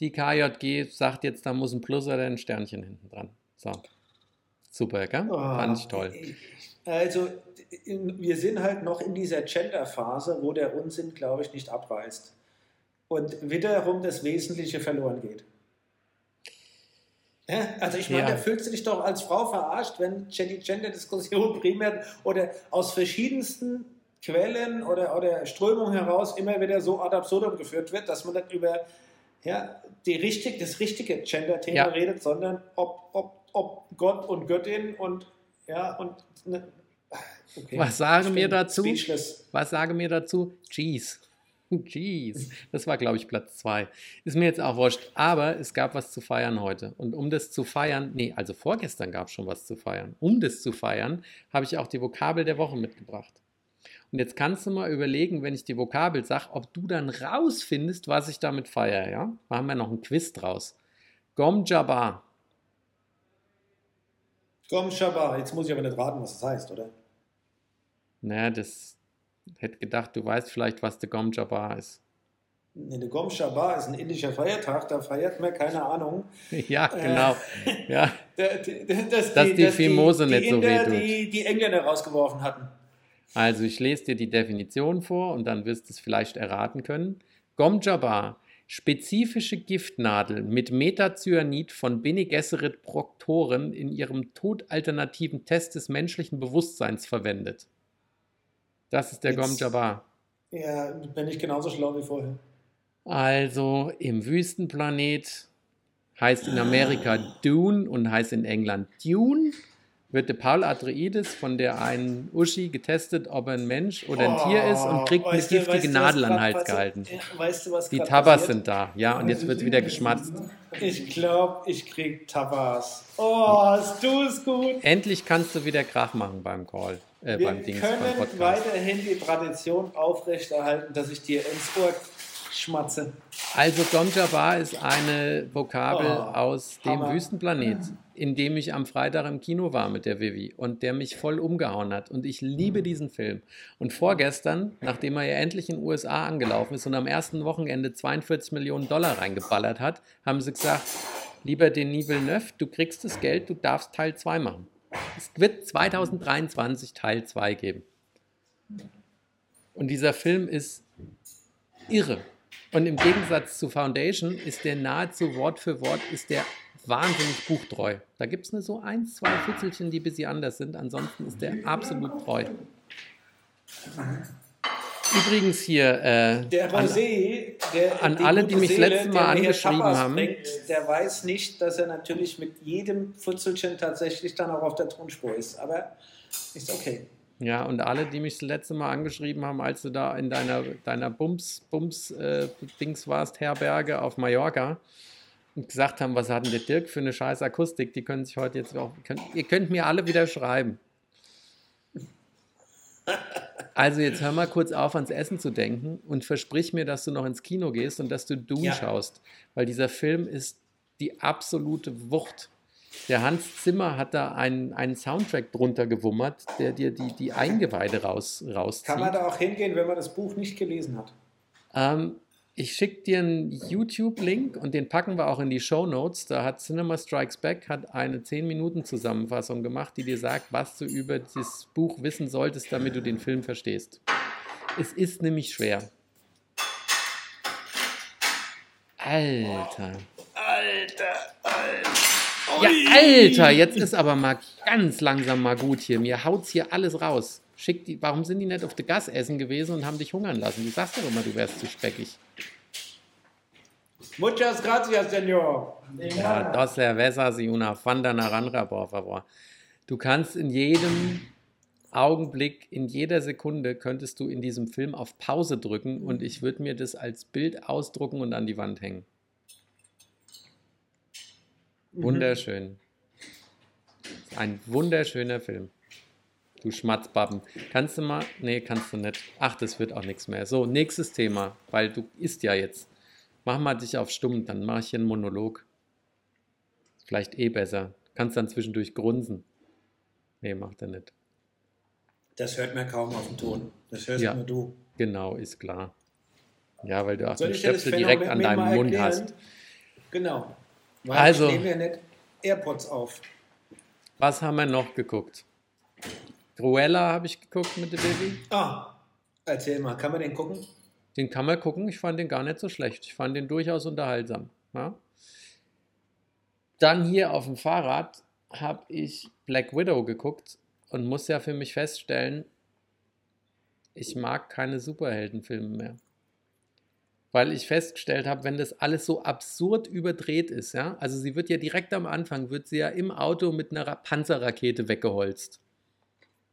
die KJG sagt jetzt, da muss ein Plus oder ein Sternchen hinten dran. So. Super, gell? Fand ich toll. Also, in, wir sind halt noch in dieser Gender-Phase, wo der Unsinn, glaube ich, nicht abreißt. Und wiederum das Wesentliche verloren geht. Ja, also ich meine, Ja. da fühlst du dich doch als Frau verarscht, wenn die Gender-Diskussion *laughs* primär oder aus verschiedensten Quellen oder, oder Strömungen heraus immer wieder so ad absurdum geführt wird, dass man dann über ja, die richtig, das richtige Gender-Thema Ja. redet, sondern ob, ob, ob Gott und Göttin und ja und ne, okay. Was wir bin dazu? Speechless. Was sage mir dazu? Jeez. *laughs* Jeez. Das war, glaube ich, Platz zwei. Ist mir jetzt auch wurscht. Aber es gab was zu feiern heute. Und um das zu feiern, nee, also vorgestern gab es schon was zu feiern. Um das zu feiern, habe ich auch die Vokabel der Woche mitgebracht. Und jetzt kannst du mal überlegen, wenn ich die Vokabel sage, ob du dann rausfindest, was ich damit feiere. Ja? Machen wir noch einen Quiz draus. Gom Jabbar. Komm, Shabbat. Jetzt muss ich aber nicht raten, was das heißt, oder? Naja, das hätte gedacht, du weißt vielleicht, was der Gom Jabbar ist. Nee, der Gom Shabbat ist ein indischer Feiertag, da feiert man, keine Ahnung. *laughs* Ja, genau. Ja. Der- der- der- Dass Dass die Fimose die nicht so Inder, wehtut. Die, die Engländer rausgeworfen hatten. Also ich lese dir die Definition vor und dann wirst du es vielleicht erraten können. Gomjaba, spezifische Giftnadel mit Metacyanid von Bene Gesserit Proktoren in ihrem todalternativen Test des menschlichen Bewusstseins verwendet. Das ist der Jetzt- Gomjaba. Ja, bin ich genauso schlau wie vorher. Also im Wüstenplanet heißt in Amerika Dune und heißt in England Dune. Wird der Paul Atreides von der einen Uschi getestet, ob er ein Mensch oder ein Tier ist und kriegt eine Oh, giftige weißt du, Nadel an den Hals gehalten. Weißt du, was Die Tabas passiert? sind da, ja, und jetzt wird wieder geschmatzt. Ich glaube, ich krieg Tabas. Oh, hast du es gut. Endlich kannst du wieder Krach machen beim Call, äh, Wir beim Dings, können weiterhin die Tradition aufrechterhalten, dass ich dir ins Ohr Schmatze. Also Dom Jabbar ist eine Vokabel Oh, aus dem Hammer. Wüstenplanet, in dem ich am Freitag im Kino war mit der Vivi und der mich voll umgehauen hat. Und ich liebe diesen Film. Und vorgestern, nachdem er ja endlich in den USA angelaufen ist und am ersten Wochenende 42 Millionen Dollar reingeballert hat, haben sie gesagt, lieber Denis Villeneuve, du kriegst das Geld, du darfst Teil 2 machen. Es wird 2023 Teil 2 geben. Und dieser Film ist irre. Und im Gegensatz zu Foundation ist der nahezu Wort für Wort ist der wahnsinnig buchtreu. Da gibt es nur so ein, zwei Fitzelchen, die ein bisschen anders sind. Ansonsten ist der absolut treu. Übrigens hier, äh, Der an, Rosé, der, an alle, die mich Seele, letztes Mal angeschrieben Tapas haben. Bringt, der weiß nicht, dass er natürlich mit jedem Futzelchen tatsächlich dann auch auf der Tonspur ist. Aber ist okay. ja, und alle, die mich das letzte Mal angeschrieben haben, als du da in deiner, deiner Bums, Bums, äh, Dings warst, Herberge auf Mallorca, und gesagt haben, was hat denn der Dirk für eine scheiß Akustik, die können sich heute jetzt auch, könnt, ihr könnt mir alle wieder schreiben. *laughs* Also jetzt hör mal kurz auf, ans Essen zu denken und versprich mir, dass du noch ins Kino gehst und dass du Doom Ja. schaust, weil dieser Film ist die absolute Wucht. Der Hans Zimmer hat da einen, einen Soundtrack drunter gewummert, der dir die, die Eingeweide raus, rauszieht. Kann man da auch hingehen, wenn man das Buch nicht gelesen hat? Ähm, ich schicke dir einen YouTube-Link und den packen wir auch in die Show Notes. Da hat Cinema Strikes Back hat eine 10-Minuten-Zusammenfassung gemacht, die dir sagt, was du über das Buch wissen solltest, damit du den Film verstehst. Es ist nämlich schwer. Alter. Alter, Alter. Ja, Alter, jetzt ist aber mal ganz langsam mal gut hier. Mir haut's hier alles raus. Schick die, warum sind die nicht auf der Gas essen gewesen und haben dich hungern lassen? Du sagst doch immer, du wärst zu speckig. Muchas gracias, Senor. Ja, dos cervezas y una fanda naranja, por favor. Du kannst in jedem Augenblick, in jeder Sekunde könntest du in diesem Film auf Pause drücken und ich würde mir das als Bild ausdrucken und an die Wand hängen. Wunderschön. Ein wunderschöner Film. Du Schmatzbappen. Kannst du mal? Nee, kannst du nicht. Ach, das wird auch nichts mehr. So, nächstes Thema, weil du isst ja jetzt. Mach mal dich auf stumm, dann mache ich hier einen Monolog. Vielleicht eh besser. Kannst dann zwischendurch grunzen. Nee, macht er nicht. Das hört man kaum auf dem Ton. Das hörst Ja. nur du. Genau, ist klar. Ja, weil du auch Soll den Stöpsel direkt an deinem Mund hast. Genau. Weil Also- ich nehme ja nicht AirPods auf. Was haben wir noch geguckt? Cruella habe ich geguckt mit der Baby. Ah, erzähl mal, kann man den gucken? Den kann man gucken. Ich fand den gar nicht so schlecht. Ich fand den durchaus unterhaltsam. Ja? Dann hier auf dem Fahrrad habe ich Black Widow geguckt und muss ja für mich feststellen, ich mag keine Superheldenfilme mehr. Weil ich festgestellt habe, wenn das alles so absurd überdreht ist, ja, also sie wird ja direkt am Anfang, wird sie ja im Auto mit einer Ra- Panzerrakete weggeholzt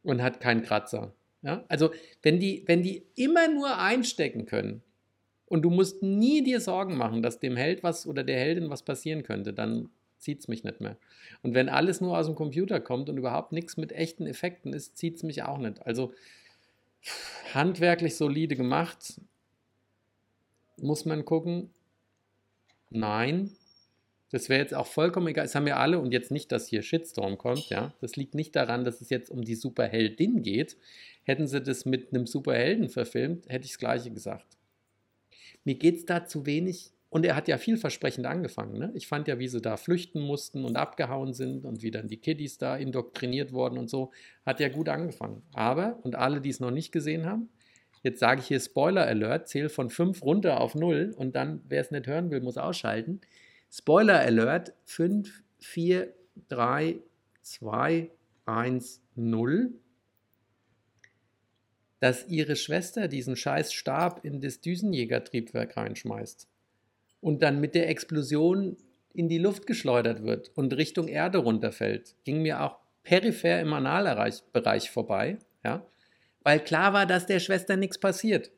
und hat keinen Kratzer. Ja? Also wenn die, wenn die immer nur einstecken können und du musst nie dir Sorgen machen, dass dem Held was oder der Heldin was passieren könnte, dann zieht es mich nicht mehr. Und wenn alles nur aus dem Computer kommt und überhaupt nichts mit echten Effekten ist, zieht es mich auch nicht. Also handwerklich solide gemacht, muss man gucken. Nein. Das wäre jetzt auch vollkommen egal. Es haben ja alle, und jetzt nicht, dass hier Shitstorm kommt, ja. Das liegt nicht daran, dass es jetzt um die Superheldin geht. Hätten sie das mit einem Superhelden verfilmt, hätte ich das Gleiche gesagt. Mir geht es da zu wenig. Und er hat ja vielversprechend angefangen. Ne? Ich fand ja, wie sie da flüchten mussten und abgehauen sind und wie dann die Kiddies da indoktriniert wurden und so, hat ja gut angefangen. Aber, und alle, die es noch nicht gesehen haben, jetzt sage ich hier Spoiler Alert, zähl von 5 runter auf 0 und dann, wer es nicht hören will, muss ausschalten. Spoiler Alert, 5, 4, 3, 2, 1, 0. Dass ihre Schwester diesen scheiß Stab in das Düsenjägertriebwerk reinschmeißt und dann mit der Explosion in die Luft geschleudert wird und Richtung Erde runterfällt, ging mir auch peripher im Analbereich vorbei, ja, weil klar war, dass der Schwester nichts passiert.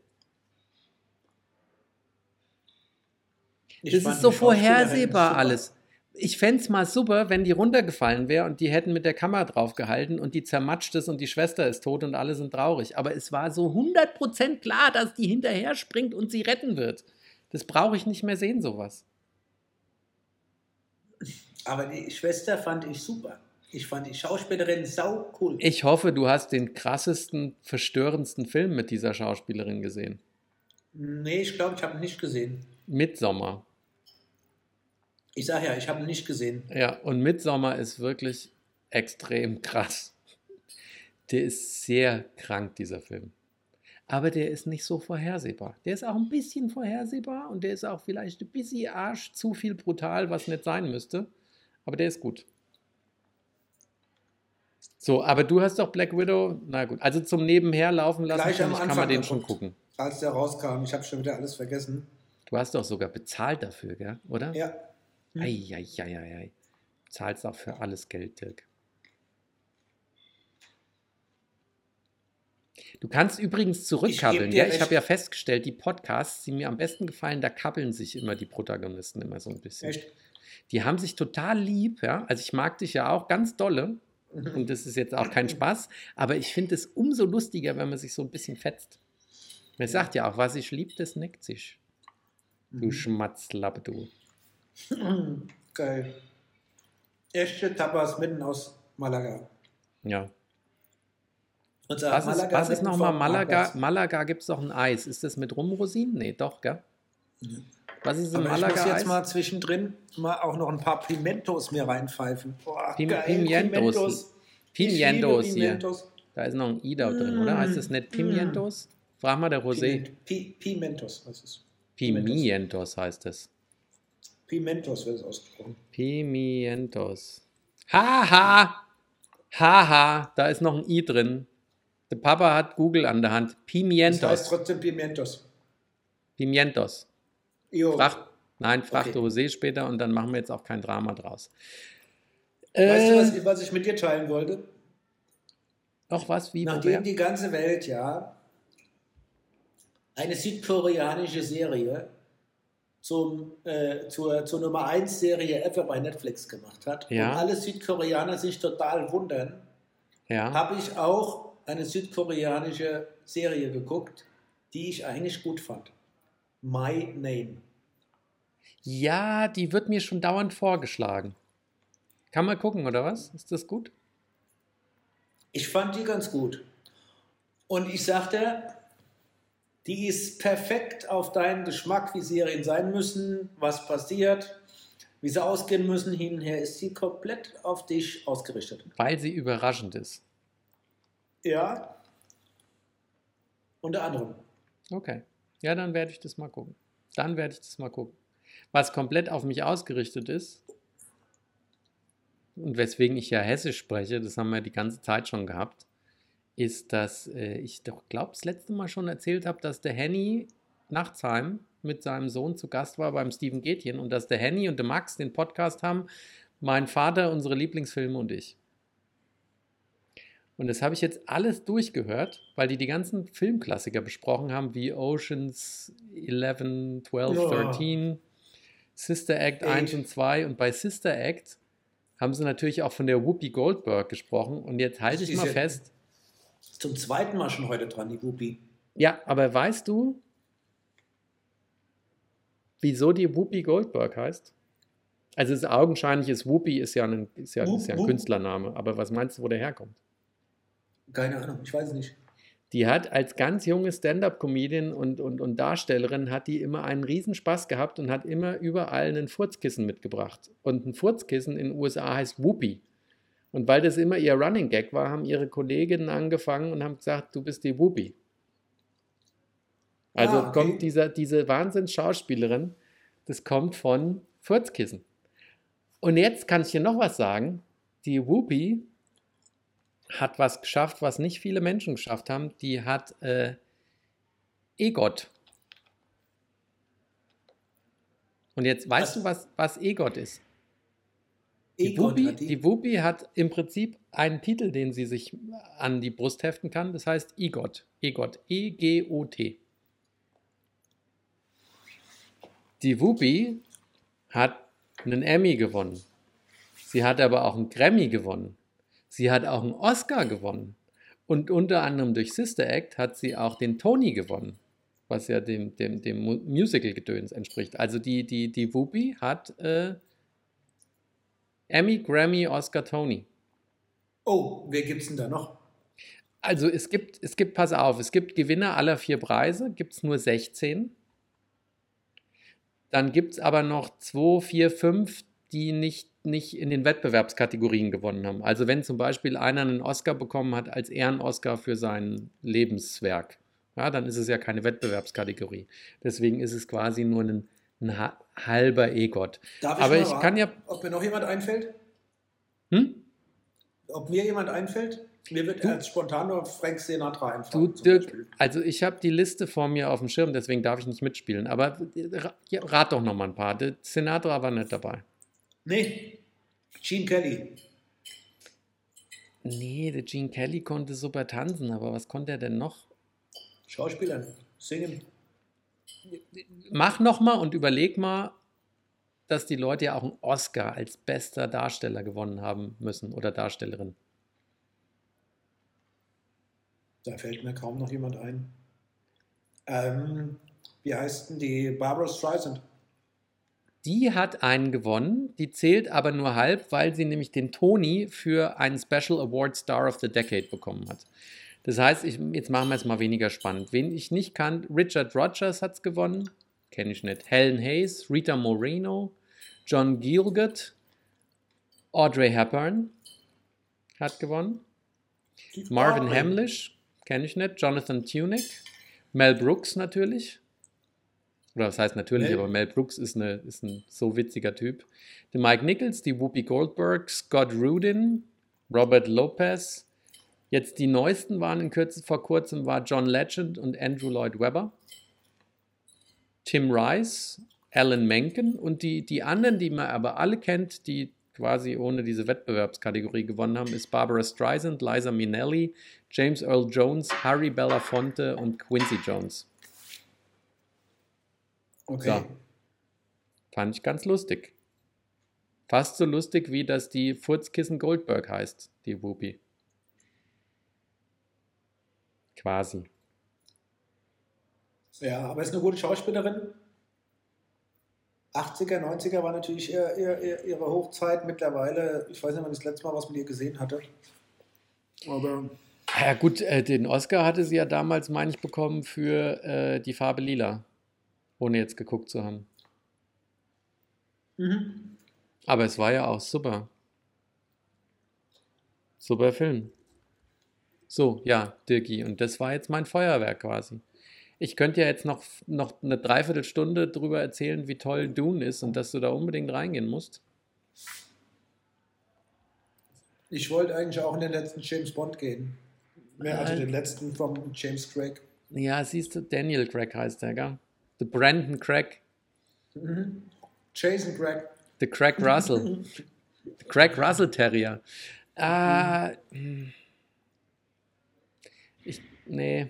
Ich Das ist so Schauspielerin vorhersehbar alles. Ich fände es mal super, wenn die runtergefallen wäre und die hätten mit der Kamera draufgehalten und die zermatscht ist und die Schwester ist tot und alle sind traurig. Aber es war so 100% klar, dass die hinterher springt und sie retten wird. Das brauche ich nicht mehr sehen, sowas. Aber die Schwester fand ich super. Ich fand die Schauspielerin sau cool. Ich hoffe, du hast den krassesten, verstörendsten Film mit dieser Schauspielerin gesehen. Nee, ich glaube, ich habe ihn nicht gesehen. Midsommar. Ich sage ja, ich habe ihn nicht gesehen. Ja, und Midsommar ist wirklich extrem krass. Der ist sehr krank, dieser Film. Aber der ist nicht so vorhersehbar. Der ist auch ein bisschen vorhersehbar und der ist auch vielleicht ein bisschen Arsch zu viel brutal, was nicht sein müsste. Aber der ist gut. So, aber du hast doch Black Widow, na gut, also zum Nebenher laufen lassen, Gleich am ich, kann Anfang man den schon gucken. Als der rauskam, ich habe schon wieder alles vergessen. Du hast doch sogar bezahlt dafür, gell? oder? Ja. Hm. Eieieiei. Zahlst auch für alles Geld, Dirk. Du kannst übrigens zurückkabbeln. Ja? Ich recht. habe ja festgestellt, die Podcasts, die mir am besten gefallen, da kabbeln sich immer die Protagonisten immer so ein bisschen. Echt? Die haben sich total lieb, ja. Also ich mag dich ja auch ganz dolle. Und das ist jetzt auch kein Spaß, aber ich finde es umso lustiger, wenn man sich so ein bisschen fetzt. Man sagt ja auch, was ich lieb, das neckt sich. Du Mhm. Schmatzlappe, du. *clears throat* Geil. Echte Tapas mitten aus Malaga. Ja. Was ist, was ist nochmal Malaga? Malaga gibt es doch ein Eis. Ist das mit Rumrosinen? Nee, doch, gell? Was ist ein Aber ich muss jetzt mal zwischendrin mal auch noch ein paar Pimentos mir reinpfeifen. Boah, Pim- geil, Pimientos. Pimientos hier. Pimentos. Da ist noch ein I da drin, oder? Heißt das nicht Pimientos? Frag mal der Rosé. Piment- Pi Pimentos, was ist? Pimientos heißt es. Pimentos wird es ausgesprochen. Pimientos. Haha! Haha! Da ist noch ein I drin. Der Papa hat Google an der Hand. Das heißt Pimientos. trotzdem Pimentos. Pimientos. Jo. Frag, nein, frag Okay. später und dann machen wir jetzt auch kein Drama draus. Weißt Äh, du, was, was ich mit dir teilen wollte? Noch was? Wie? Nachdem woher? die ganze Welt ja eine südkoreanische Serie zum, äh, zur, zur Nummer 1 Serie ever bei Netflix gemacht hat Ja. und alle Südkoreaner sich total wundern, Ja. habe ich auch eine südkoreanische Serie geguckt, die ich eigentlich gut fand. My Name. ja, die wird mir schon dauernd vorgeschlagen. Kann man gucken, oder was? Ist das gut? Ich fand die ganz gut. Und ich sagte, die ist perfekt auf deinen Geschmack, wie Serien sein müssen, was passiert, wie sie ausgehen müssen. Hin und her ist sie komplett auf dich ausgerichtet. Weil sie überraschend ist. Ja. Unter anderem. Okay. Ja, dann werde ich das mal gucken. Dann werde ich das mal gucken. Was komplett auf mich ausgerichtet ist und weswegen ich ja Hessisch spreche, das haben wir die ganze Zeit schon gehabt, ist, dass äh, ich doch glaube, das letzte Mal schon erzählt habe, dass der Henny Nachtsheim mit seinem Sohn zu Gast war beim Steven Gätjen und dass der Henny und der Max den Podcast haben, mein Vater, unsere Lieblingsfilme und ich. Und das habe ich jetzt alles durchgehört, weil die die ganzen Filmklassiker besprochen haben, wie Oceans 11, 12, Ja. 13, Sister Act 1 Echt? und 2. Und bei Sister Act haben sie natürlich auch von der Whoopi Goldberg gesprochen. Und jetzt halte ich mal fest. Zum zweiten Mal schon heute dran, die Whoopi. Ja, aber weißt du, wieso die Whoopi Goldberg heißt? Also es ist augenscheinlich ist Whoopi ist ja ein, ist ja, ist ja ein Whoop, whoop. Künstlername, aber was meinst du, wo der herkommt? Keine Ahnung, ich weiß es nicht. Die hat als ganz junge Stand-up-Comedian und, und, und Darstellerin hat die immer einen Riesenspaß gehabt und hat immer überall einen Furzkissen mitgebracht. Und ein Furzkissen in den USA heißt Whoopi. Und weil das immer ihr Running Gag war, haben ihre Kolleginnen angefangen und haben gesagt, du bist die Whoopi. Also Ah, okay. kommt dieser, diese Wahnsinns-Schauspielerin, das kommt von Furzkissen. Und jetzt kann ich dir noch was sagen. Die Whoopi hat was geschafft, was nicht viele Menschen geschafft haben. Die hat äh, EGOT. Und jetzt weißt Was? du, was, was EGOT ist? Die Whoopi, hat die. im Prinzip einen Titel, den sie sich an die Brust heften kann. Das heißt EGOT. EGOT. E-G-O-T. Die Whoopi hat einen Emmy gewonnen. Sie hat aber auch einen Grammy gewonnen. Sie hat auch einen Oscar gewonnen. Und unter anderem durch Sister Act hat sie auch den Tony gewonnen. was ja dem, dem, dem Musical-Gedöns entspricht. Also die, die, die Whoopi hat äh, Emmy, Grammy, Oscar, Tony. Oh, wer gibt's denn da noch? Also es gibt, es gibt, pass auf, es gibt Gewinner aller vier Preise, gibt es nur 16. Dann gibt es aber noch 2, 4, 5, die nicht, nicht in den Wettbewerbskategorien gewonnen haben. Also wenn zum Beispiel einer einen Oscar bekommen hat als Ehren-Oscar für sein Lebenswerk, ja, dann ist es ja keine Wettbewerbskategorie. Deswegen ist es quasi nur ein, ein halber E-Gott. Aber ich kann ja. Ob mir noch jemand einfällt? Hm? Ob mir jemand einfällt? Mir wird du, als spontan nur Frank Sinatra einfallen. Du, Dirk, also ich habe die Liste vor mir auf dem Schirm, deswegen darf ich nicht mitspielen. Aber rat doch noch mal ein paar. Der Sinatra war nicht dabei. Nee, Gene Kelly. Nee, der Gene Kelly konnte super tanzen, aber was konnte er denn noch? Schauspielern, singen. Mach noch mal und überleg mal, dass die Leute ja auch einen Oscar als bester Darsteller gewonnen haben müssen oder Darstellerin. Da fällt mir kaum noch jemand ein. Ähm, wie heißt denn die Barbara Streisand? Die hat einen gewonnen, die zählt aber nur halb, weil sie nämlich den Tony für einen Special Award Star of the Decade bekommen hat. Das heißt, ich, jetzt machen wir es mal weniger spannend. Wen ich nicht kann, Richard Rogers hat es gewonnen, kenne ich nicht. Helen Hayes, Rita Moreno, John Gielgud, Audrey Hepburn hat gewonnen. Marvin Hamlish, kenne ich nicht. Jonathan Tunick, Mel Brooks natürlich. Oder was heißt natürlich, Mel. aber Mel Brooks ist, eine, ist ein so witziger Typ. Die Mike Nichols, die Whoopi Goldberg, Scott Rudin, Robert Lopez, Jetzt die neuesten waren in Kürze vor kurzem war John Legend und Andrew Lloyd Webber. Tim Rice, Alan Menken und die, die anderen, die man aber alle kennt, die quasi ohne diese Wettbewerbskategorie gewonnen haben, ist Barbara Streisand, Liza Minnelli, James Earl Jones, Harry Belafonte und Quincy Jones. Okay. So. Fand ich ganz lustig. Fast so lustig, wie dass die Furzkissen Goldberg heißt, die Whoopi. Quasi. Ja, aber ist eine gute Schauspielerin. 80er, 90er war natürlich ihr, ihr, ihre Hochzeit. Mittlerweile, ich weiß nicht, wann ich das letzte Mal was mit ihr gesehen hatte. Aber. Ja, gut, äh, den Oscar hatte sie ja damals, meine ich, bekommen für äh, die Farbe Lila. Ohne jetzt geguckt zu haben. Mhm. Aber es war ja auch super. Super Film. So, ja, Dirki. Und das war jetzt mein Feuerwerk quasi. Ich könnte ja jetzt noch, noch eine Dreiviertelstunde darüber erzählen, wie toll Dune ist und dass du da unbedingt reingehen musst. Ich wollte eigentlich auch in den letzten James Bond gehen. Mehr also den letzten vom James Craig. Ja, siehst du, Daniel Craig heißt der, gell? The Brandon Craig. Mhm. Jason Craig. The Craig Russell. The *laughs* Craig Russell Terrier. Ah. Mhm. Nee,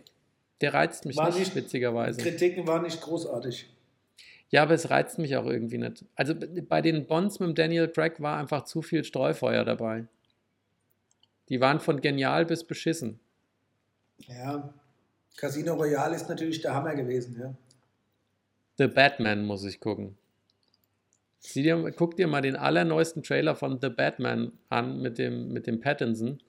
der reizt mich nicht, nicht, witzigerweise. Kritiken waren nicht großartig. Ja, aber es reizt mich auch irgendwie nicht. Also bei den Bonds mit Daniel Craig war einfach zu viel Streufeuer dabei. Die waren von genial bis beschissen. Ja, Casino Royale ist natürlich der Hammer gewesen, ja. The Batman muss ich gucken. Dir, guck dir mal den allerneuesten Trailer von The Batman an mit dem, mit dem Pattinson.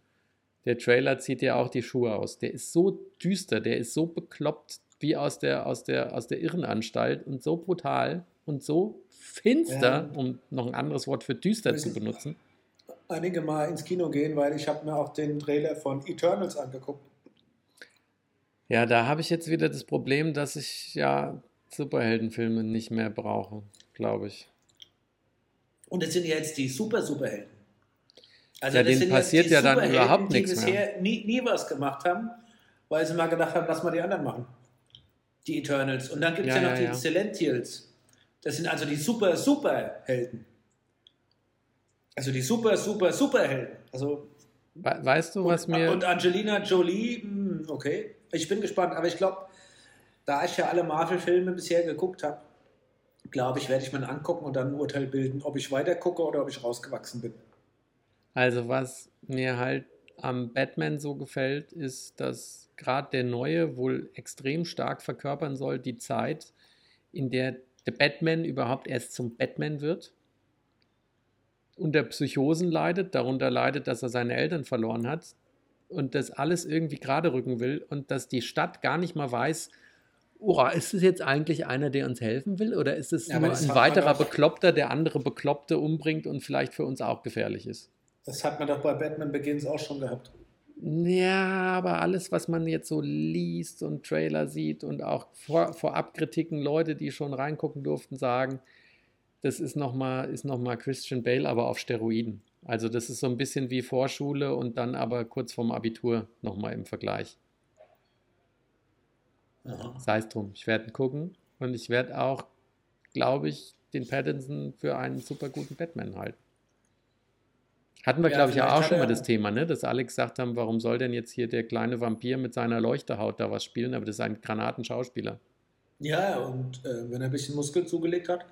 Der Trailer zieht ja auch die Schuhe aus. Der ist so düster, der ist so bekloppt wie aus der, aus der, aus der Irrenanstalt und so brutal und so finster, ja. um noch ein anderes Wort für düster zu benutzen. Einige Mal ins Kino gehen, weil ich habe mir auch den Trailer von Eternals angeguckt. Ja, da habe ich jetzt wieder das Problem, dass ich ja Superheldenfilme nicht mehr brauche, glaube ich. Und es sind ja jetzt die Super-Superhelden. Also ja, denen passiert ja dann überhaupt nichts die bisher Nie, nie was gemacht haben, weil sie mal gedacht haben, lass mal die anderen machen. Die Eternals. Und dann gibt es ja, ja, noch ja, die ja. Celestials. Das sind also die super, super Helden. Also die super, super, super Helden. Also, weißt du, was und, mir. Und Angelina Jolie, hm, okay. Ich bin gespannt, aber ich glaube, da ich ja alle Marvel-Filme bisher geguckt habe, glaube ich, werde ich mir angucken und dann ein Urteil bilden, ob ich weiter gucke oder ob ich rausgewachsen bin. Also was mir halt am Batman so gefällt, ist, dass gerade der neue wohl extrem stark verkörpern soll, die Zeit, in der der Batman überhaupt erst zum Batman wird, unter Psychosen leidet, darunter leidet, dass er seine Eltern verloren hat und das alles irgendwie gerade rücken will und dass die Stadt gar nicht mal weiß, oh, ist es jetzt eigentlich einer, der uns helfen will oder ist es ja, nur ein weiterer Bekloppter, der andere Bekloppte umbringt und vielleicht für uns auch gefährlich ist? Das hat man doch bei Batman Begins auch schon gehabt. Ja, aber alles, was man jetzt so liest und Trailer sieht und auch vor, Vorabkritiken, Leute, die schon reingucken durften, sagen, das ist nochmal noch Christian Bale, aber auf Steroiden. Also das ist so ein bisschen wie Vorschule und dann aber kurz vorm Abitur nochmal im Vergleich. Sei es drum, ich werde gucken und ich werde auch, glaube ich, den Pattinson für einen super guten Batman halten. Hatten wir, ja, glaube ich, ja auch schon mal das Thema, ne? dass Alex gesagt haben, warum soll denn jetzt hier der kleine Vampir mit seiner Leuchterhaut da was spielen, aber das ist ein Granatenschauspieler. Ja, und äh, wenn er ein bisschen Muskel zugelegt hat.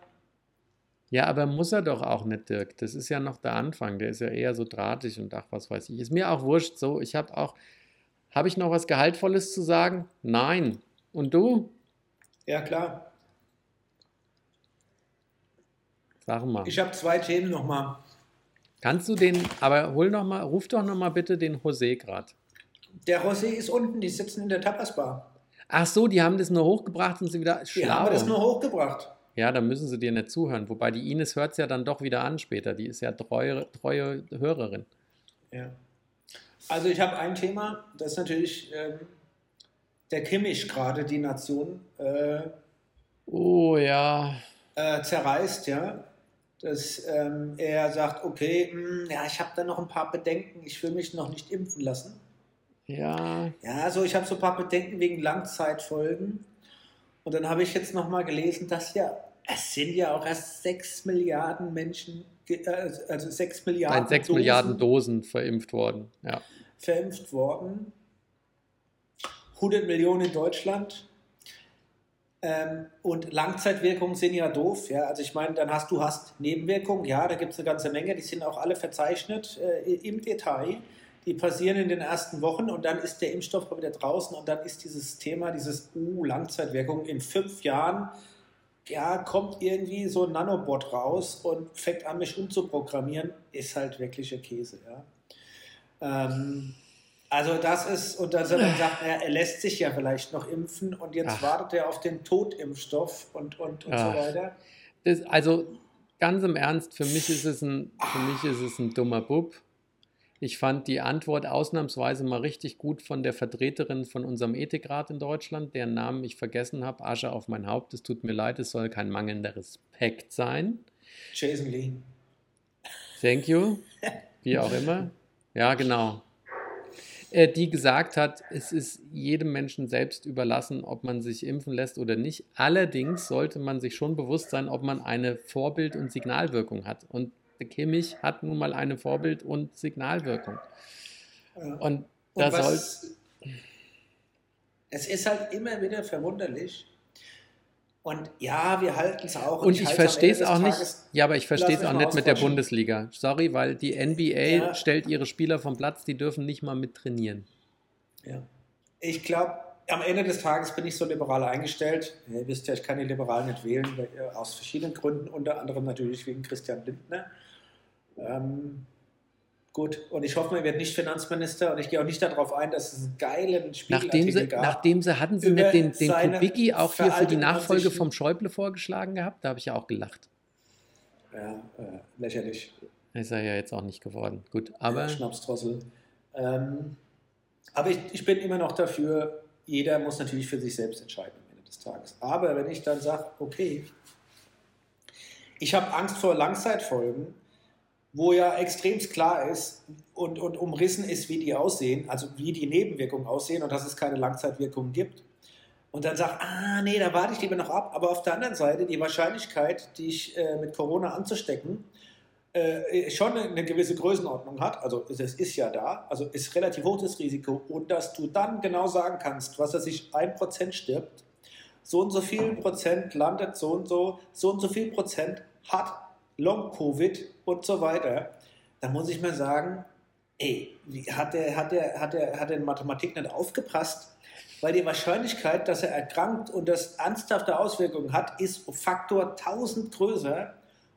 Ja, aber muss er doch auch nicht, Dirk. Das ist ja noch der Anfang. Der ist ja eher so drahtig und ach, was weiß ich. Ist mir auch wurscht so. Ich habe auch, habe ich noch was Gehaltvolles zu sagen? Nein. Und du? Ja, klar. Sag mal. Ich habe zwei Themen nochmal. Kannst du den, aber hol noch mal, ruf doch noch mal bitte den José gerade. Der José ist unten, die sitzen in der Tapasbar. Ach so, die haben das nur hochgebracht und sie wieder schlau. Die haben das nur hochgebracht. Ja, dann müssen sie dir nicht zuhören. Wobei die Ines hört es ja dann doch wieder an später. Die ist ja treue, treue Hörerin. Ja. Also ich habe ein Thema, das ist natürlich ähm, der Kimmich gerade die Nation. Äh, oh ja. Äh, zerreißt, ja dass ähm, er sagt, okay, mh, hm, ja, ich habe da noch ein paar Bedenken, ich will mich noch nicht impfen lassen. Ja. Ja, also ich habe so ein paar Bedenken wegen Langzeitfolgen. Und dann habe ich jetzt nochmal gelesen, dass ja, es sind ja auch erst 6 Milliarden Menschen, äh, also 6 Milliarden Nein, 6 Dosen Milliarden Dosen verimpft worden. Ja. Verimpft worden. 100 Millionen in Deutschland. Ähm, und Langzeitwirkungen sind ja doof. Ja? Also ich meine, dann hast du hast Nebenwirkungen, ja, da gibt es eine ganze Menge, die sind auch alle verzeichnet äh, im Detail. Die passieren in den ersten Wochen und dann ist der Impfstoff wieder draußen und dann ist dieses Thema, dieses uh, Langzeitwirkung in fünf Jahren, ja, kommt irgendwie so ein Nanobot raus und fängt an, mich umzuprogrammieren, ist halt wirklicher Käse. Ja? Ähm, also das ist, und dann, dann *sighs* sagt er, er lässt sich ja vielleicht noch impfen und jetzt Ach. wartet er auf den Totimpfstoff und, und, und so weiter. Das, also ganz im Ernst, für mich ist es ein, für mich ist es ein dummer Bub. Ich fand die Antwort ausnahmsweise mal richtig gut von der Vertreterin von unserem Ethikrat in Deutschland, deren Namen ich vergessen habe. Asche auf mein Haupt, es tut mir leid, es soll kein mangelnder Respekt sein. Jason Lee. Thank you. Wie auch immer. Ja, genau. Äh, die gesagt hat, es ist jedem Menschen selbst überlassen, ob man sich impfen lässt oder nicht. Allerdings sollte man sich schon bewusst sein, ob man eine Vorbild- und Signalwirkung hat. Und der Kimmich hat nun mal eine Vorbild- und Signalwirkung. Und, und soll. Es ist halt immer wieder verwunderlich, und ja, wir halten es auch. Und ich, ich verstehe es auch nicht. Ja, aber ich verstehe es auch nicht mit der Bundesliga. Sorry, weil die NBA ja. stellt ihre Spieler vom Platz, die dürfen nicht mal mit trainieren. Ja. Ich glaube, am Ende des Tages bin ich so liberal eingestellt. Ihr wisst ja, ich kann die Liberalen nicht wählen, aus verschiedenen Gründen, unter anderem natürlich wegen Christian Lindner. Ähm, Gut, und ich hoffe, er wird nicht Finanzminister und ich gehe auch nicht darauf ein, dass es einen geilen nachdem sie, gab. Nachdem sie, hatten sie nicht den, den Kubicki auch hier für die Nachfolge vom Schäuble vorgeschlagen gehabt? Da habe ich ja auch gelacht. Ja, äh, lächerlich. Ist er ja jetzt auch nicht geworden. Gut, aber... Ja, Schnapsdrossel. Ähm, aber ich, ich bin immer noch dafür, jeder muss natürlich für sich selbst entscheiden am Ende des Tages. Aber wenn ich dann sage, okay, ich habe Angst vor Langzeitfolgen, wo ja extrem klar ist und, und umrissen ist, wie die aussehen, also wie die Nebenwirkungen aussehen und dass es keine Langzeitwirkungen gibt. Und dann sagt, ah nee, da warte ich lieber noch ab. Aber auf der anderen Seite, die Wahrscheinlichkeit, dich äh, mit Corona anzustecken, äh, schon eine gewisse Größenordnung hat, also es ist ja da, also ist relativ hoch das Risiko. Und dass du dann genau sagen kannst, was er sich ein Prozent stirbt, so und so viel Prozent landet so und so, so und so viel Prozent hat Long-Covid und so weiter, da muss ich mal sagen, ey, hat der, hat der, hat der, hat der in Mathematik nicht aufgepasst? Weil die Wahrscheinlichkeit, dass er erkrankt und das ernsthafte Auswirkungen hat, ist Faktor 1000 größer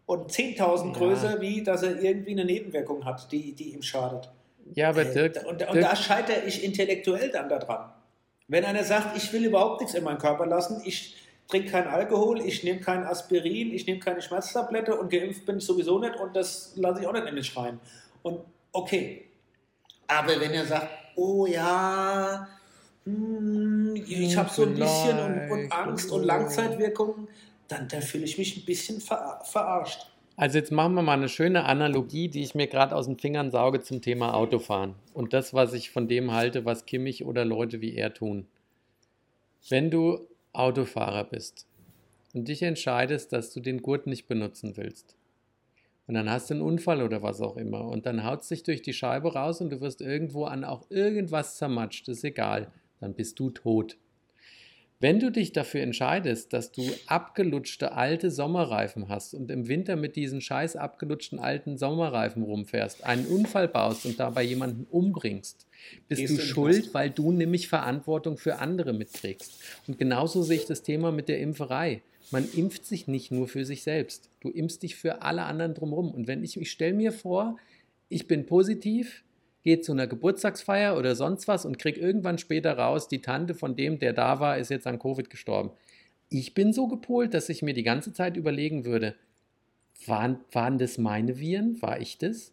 und 10.000 ja. größer, wie dass er irgendwie eine Nebenwirkung hat, die, die ihm schadet. Ja, aber äh, Dirk, und, und Dirk, da scheitere ich intellektuell dann daran. Wenn einer sagt, ich will überhaupt nichts in meinen Körper lassen, ich trinke keinen Alkohol, ich nehme kein Aspirin, ich nehme keine Schmerztablette und geimpft bin ich sowieso nicht und das lasse ich auch nicht in mich rein. Und okay. Aber wenn er sagt, oh ja, hm, ich habe so ein bisschen und, und Angst und Langzeitwirkungen, dann, dann fühle ich mich ein bisschen ver, verarscht. Also jetzt machen wir mal eine schöne Analogie, die ich mir gerade aus den Fingern sauge zum Thema Autofahren. Und das, was ich von dem halte, was Kimmich oder Leute wie er tun. Wenn du Autofahrer bist und dich entscheidest, dass du den Gurt nicht benutzen willst. Und dann hast du einen Unfall oder was auch immer. Und dann haut es dich durch die Scheibe raus und du wirst irgendwo an auch irgendwas zermatscht. ist egal. Dann bist du tot. Wenn du dich dafür entscheidest, dass du abgelutschte alte Sommerreifen hast und im Winter mit diesen scheiß abgelutschten alten Sommerreifen rumfährst, einen Unfall baust und dabei jemanden umbringst, bist Gehst du schuld, weil du nämlich Verantwortung für andere mitträgst. Und genauso sehe ich das Thema mit der Impferei. Man impft sich nicht nur für sich selbst. Du impfst dich für alle anderen drumherum. Und wenn ich, ich stelle mir vor, ich bin positiv, gehe zu einer Geburtstagsfeier oder sonst was und kriege irgendwann später raus, die Tante von dem, der da war, ist jetzt an Covid gestorben. Ich bin so gepolt, dass ich mir die ganze Zeit überlegen würde, waren, waren das meine Viren? War ich das?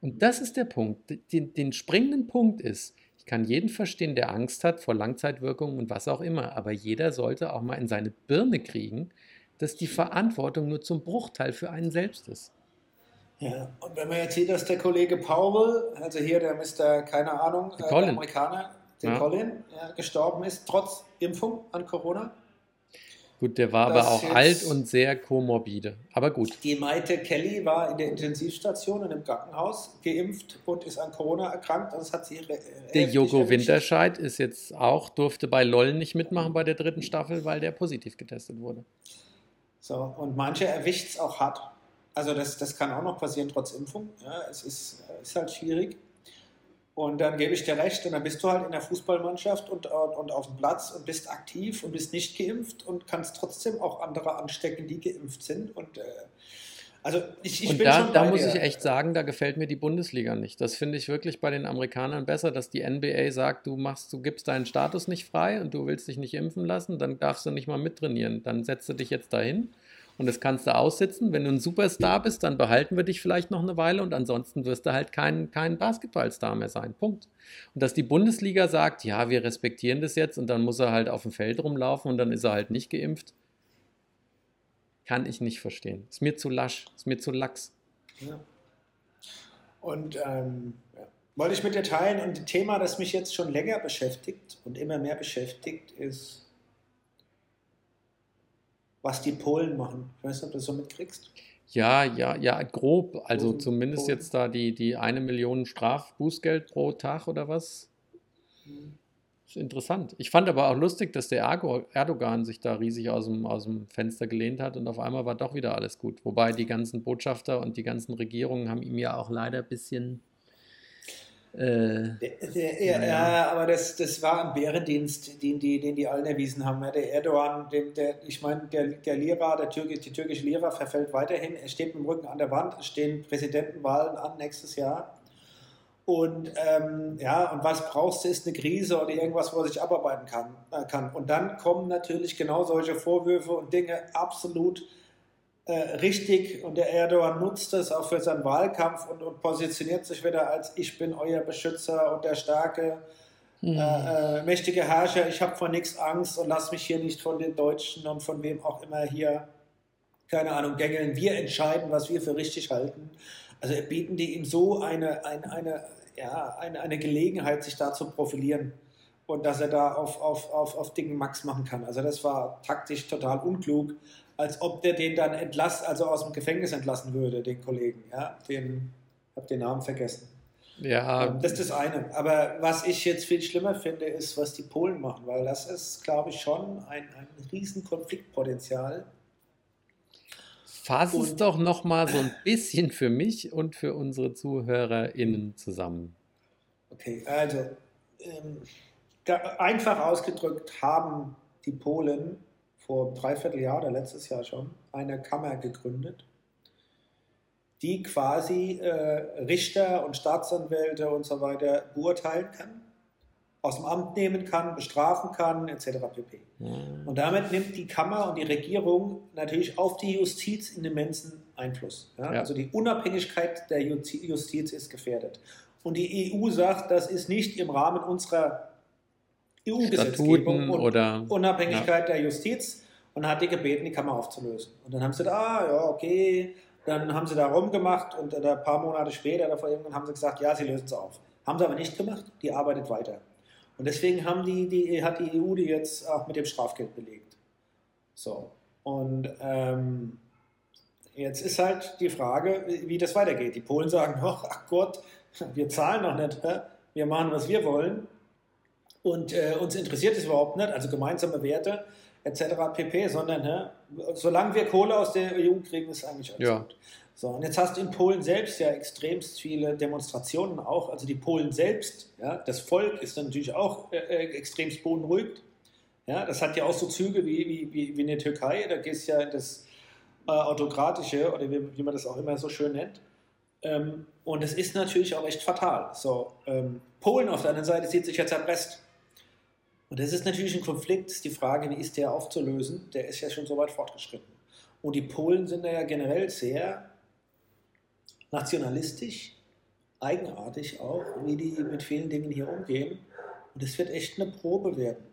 Und das ist der Punkt. Den, den springenden Punkt ist, ich kann jeden verstehen, der Angst hat vor Langzeitwirkungen und was auch immer, aber jeder sollte auch mal in seine Birne kriegen, dass die Verantwortung nur zum Bruchteil für einen selbst ist. Ja, und wenn man jetzt sieht, dass der Kollege Powell, also hier der Mr. keine Ahnung, äh, der Amerikaner, der ja. Colin, ja, gestorben ist, trotz Impfung an Corona, Gut, der war aber auch alt und sehr komorbide. Aber gut. Die Maite Kelly war in der Intensivstation und im Krankenhaus geimpft und ist an Corona erkrankt. Das hat sie der Joko Winterscheid ist jetzt auch, durfte bei LOL nicht mitmachen bei der dritten Staffel, weil der positiv getestet wurde. So, und manche erwischt es auch hart. Also das, das kann auch noch passieren trotz Impfung. Ja, es ist, ist halt schwierig. Und dann gebe ich dir recht, und dann bist du halt in der Fußballmannschaft und, und, auf dem Platz und bist aktiv und bist nicht geimpft und kannst trotzdem auch andere anstecken, die geimpft sind. Und äh, also ich, ich und bin da, schon da muss dir. ich echt sagen, da gefällt mir die Bundesliga nicht. Das finde ich wirklich bei den Amerikanern besser, dass die NBA sagt, du machst, du gibst deinen Status nicht frei und du willst dich nicht impfen lassen, dann darfst du nicht mal mittrainieren. Dann setzt du dich jetzt dahin und das kannst du aussitzen. Wenn du ein Superstar bist, dann behalten wir dich vielleicht noch eine Weile und ansonsten wirst du halt kein, kein Basketballstar mehr sein. Punkt. Und dass die Bundesliga sagt, ja, wir respektieren das jetzt und dann muss er halt auf dem Feld rumlaufen und dann ist er halt nicht geimpft, kann ich nicht verstehen. Ist mir zu lasch, ist mir zu lax. Ja. Und ähm, ja. wollte ich mit dir teilen und ein Thema, das mich jetzt schon länger beschäftigt und immer mehr beschäftigt, ist was die Polen machen. Ich weiß nicht, ob du das so mitkriegst. Ja, ja, ja, grob. Also Polen, zumindest Polen. jetzt da die, die eine Million Strafbußgeld pro Tag oder was. Hm. Ist interessant. Ich fand aber auch lustig, dass der Erdogan sich da riesig aus dem, aus dem Fenster gelehnt hat und auf einmal war doch wieder alles gut. Wobei die ganzen Botschafter und die ganzen Regierungen haben ihm ja auch leider ein bisschen äh, der, der, ja, ja, aber das, das war ein Bärendienst, den die, den die allen erwiesen haben. Der Erdogan, dem, der, ich meine, der, der Lehrer, der Türke, die türkische Lehrer verfällt weiterhin. Er steht mit dem Rücken an der Wand, es stehen Präsidentenwahlen an nächstes Jahr. Und ähm, ja, und was brauchst du, ist eine Krise oder irgendwas, wo er sich abarbeiten kann, äh, kann. Und dann kommen natürlich genau solche Vorwürfe und Dinge absolut äh, richtig und der Erdogan nutzt das auch für seinen Wahlkampf und, und, positioniert sich wieder als ich bin euer Beschützer und der starke, mhm. äh, mächtige Herrscher, ich habe vor nichts Angst und lass mich hier nicht von den Deutschen und von wem auch immer hier, keine Ahnung, gängeln. Wir entscheiden, was wir für richtig halten. Also bieten die ihm so eine, eine, eine, ja, eine, eine Gelegenheit, sich da zu profilieren und dass er da auf, auf, auf, auf Dingen Max machen kann. Also das war taktisch total unklug als ob der den dann entlassen, also aus dem Gefängnis entlassen würde, den Kollegen. Ja, den, habe den Namen vergessen. Ja. Ähm, das ist das eine. Aber was ich jetzt viel schlimmer finde, ist, was die Polen machen, weil das ist, glaube ich, schon ein, ein riesen Konfliktpotenzial. Fass es doch noch mal so ein bisschen für mich und für unsere ZuhörerInnen zusammen. Okay, also ähm, einfach ausgedrückt haben die Polen vor dreiviertel Jahr oder letztes Jahr schon eine Kammer gegründet, die quasi äh, Richter und Staatsanwälte und so weiter beurteilen kann, aus dem Amt nehmen kann, bestrafen kann, etc. pp. Mhm. Und damit nimmt die Kammer und die Regierung natürlich auf die Justiz einen immensen Einfluss. Ja? Ja. Also die Unabhängigkeit der Justiz ist gefährdet. Und die EU sagt, das ist nicht im Rahmen unserer EU-Gesetzgebung und oder, Unabhängigkeit ja. der Justiz und hat die gebeten, die Kammer aufzulösen. Und dann haben sie gesagt, ah ja, okay, dann haben sie da rumgemacht und ein paar Monate später oder vor irgendwann haben sie gesagt, ja, sie lösen es auf. Haben sie aber nicht gemacht, die arbeitet weiter. Und deswegen haben die, die, hat die EU die jetzt auch mit dem Strafgeld belegt. So. Und ähm, jetzt ist halt die Frage, wie das weitergeht. Die Polen sagen, ach Gott, wir zahlen noch nicht, wir machen, was wir wollen. Und äh, uns interessiert es überhaupt nicht, also gemeinsame Werte etc. pp, sondern ne, solange wir Kohle aus der EU kriegen, ist eigentlich alles ja. gut. So, und jetzt hast du in Polen selbst ja extremst viele Demonstrationen auch. Also die Polen selbst, ja, das Volk ist dann natürlich auch äh, äh extremst beunruhigt. Ja, das hat ja auch so Züge wie, wie, wie, wie in der Türkei. Da gehst ja in das äh, Autokratische oder wie, wie, man das auch immer so schön nennt. Ähm, und es ist natürlich auch echt fatal. So, ähm, Polen auf der anderen Seite sieht sich jetzt erpresst. Und das ist natürlich ein Konflikt, ist die Frage, wie ist der aufzulösen? Der ist ja schon so weit fortgeschritten. Und die Polen sind ja generell sehr nationalistisch, eigenartig auch, wie die mit vielen Dingen hier umgehen. Und es wird echt eine Probe werden.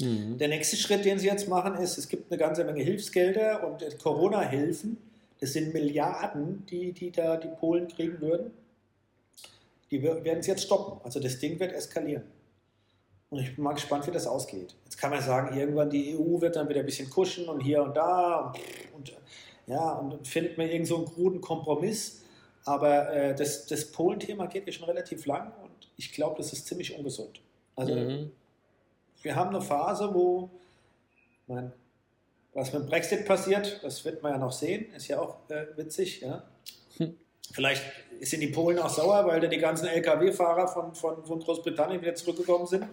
Mhm. Der nächste Schritt, den sie jetzt machen, ist, es gibt eine ganze Menge Hilfsgelder und Corona-Hilfen. Das sind Milliarden, die, die da die Polen kriegen würden. Die werden es jetzt stoppen. Also das Ding wird eskalieren. Und ich bin mal gespannt, wie das ausgeht. Jetzt kann man sagen, irgendwann die EU wird dann wieder ein bisschen kuschen und hier und da und, und ja, und findet man irgend so einen kruden Kompromiss. Aber äh, das, das Polen-Thema geht ja schon relativ lang und ich glaube, das ist ziemlich ungesund. Also mhm. wir haben eine Phase, wo mein, was mit Brexit passiert, das wird man ja noch sehen, ist ja auch äh, witzig, ja. Hm. Vielleicht sind die Polen auch sauer, weil da die ganzen Lkw-Fahrer von, von, von Großbritannien wieder zurückgekommen sind.